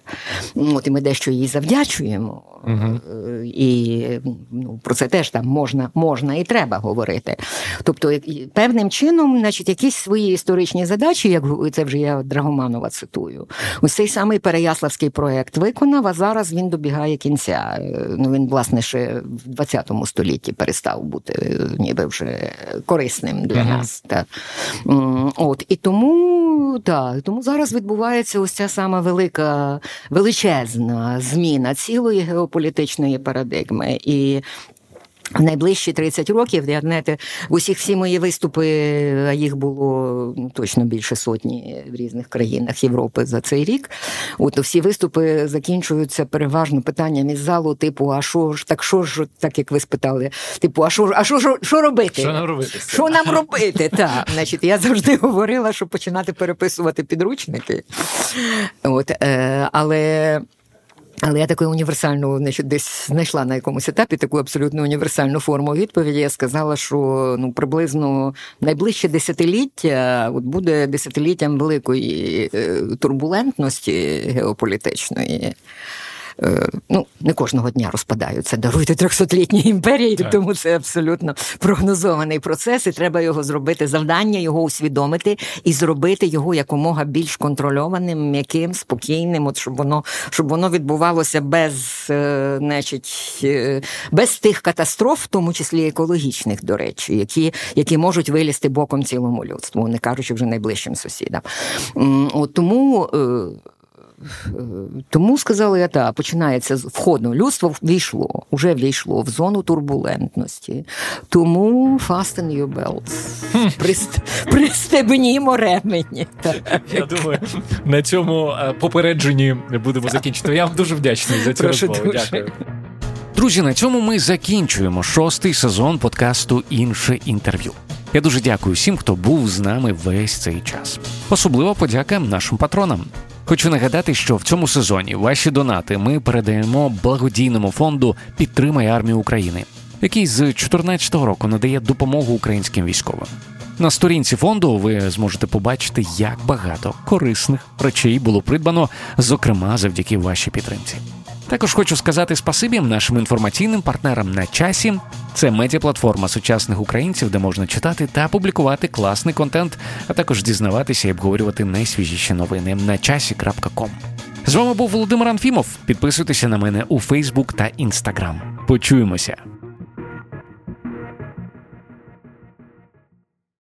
От І ми дещо їй завдячуємо. Угу. І ну, про це теж там можна можна і треба говорити. Тобто, певним чином, значить, якісь свої історичні задачі, як це вже я Драгоманова цитую. Ось цей самий Переяславський проект виконав, а зараз він добігає кінця. Ну він, власне, ще в 20 столітті перестав бути ніби вже корисним для mm-hmm. нас. Та. От, І тому так, тому зараз відбувається ось ця сама велика, величезна зміна цілої геополітичної парадигми. І в найближчі 30 років, я знаєте, усіх всі мої виступи, а їх було ну, точно більше сотні в різних країнах Європи за цей рік. От всі виступи закінчуються переважно питанням із залу, типу, а що ж так, що ж, так як ви спитали, типу, а що а що, що робити? Що нам робити? Що нам робити? Так, значить, я завжди говорила, що починати переписувати підручники. От, е, Але. Але я таку універсальну, значить, десь знайшла на якомусь етапі таку абсолютно універсальну форму відповіді. Я сказала, що ну приблизно найближче десятиліття от буде десятиліттям великої е, турбулентності геополітичної. Е, ну, не кожного дня розпадаються, даруйте трьохсотлітні імперії, так. тому це абсолютно прогнозований процес, і треба його зробити. Завдання його усвідомити і зробити його якомога більш контрольованим, м'яким, спокійним, от щоб воно щоб воно відбувалося без, е, значить, е, без тих катастроф, в тому числі екологічних, до речі, які які можуть вилізти боком цілому людству, не кажучи вже найближчим сусідам. От Тому. Тому сказали, я так, починається з входу. Людство війшло, вже війшло в зону турбулентності. Тому fasten your belts. Прист... Пристебнімо ремені. Я думаю, на цьому е, попередженні будемо закінчити. Я вам дуже вдячний за цю розмову. Дякую. Друзі, на цьому ми закінчуємо шостий сезон подкасту Інше інтерв'ю. Я дуже дякую всім, хто був з нами весь цей час. Особливо подяка нашим патронам. Хочу нагадати, що в цьому сезоні ваші донати ми передаємо благодійному фонду Підтримай армію України, який з 2014 року надає допомогу українським військовим. На сторінці фонду ви зможете побачити, як багато корисних речей було придбано, зокрема завдяки вашій підтримці. Також хочу сказати спасибі нашим інформаційним партнерам на часі. Це медіаплатформа сучасних українців, де можна читати та публікувати класний контент, а також дізнаватися і обговорювати найсвіжіші новини на часі.ком. З вами був Володимир Анфімов. Підписуйтеся на мене у Фейсбук та Інстаграм. Почуємося.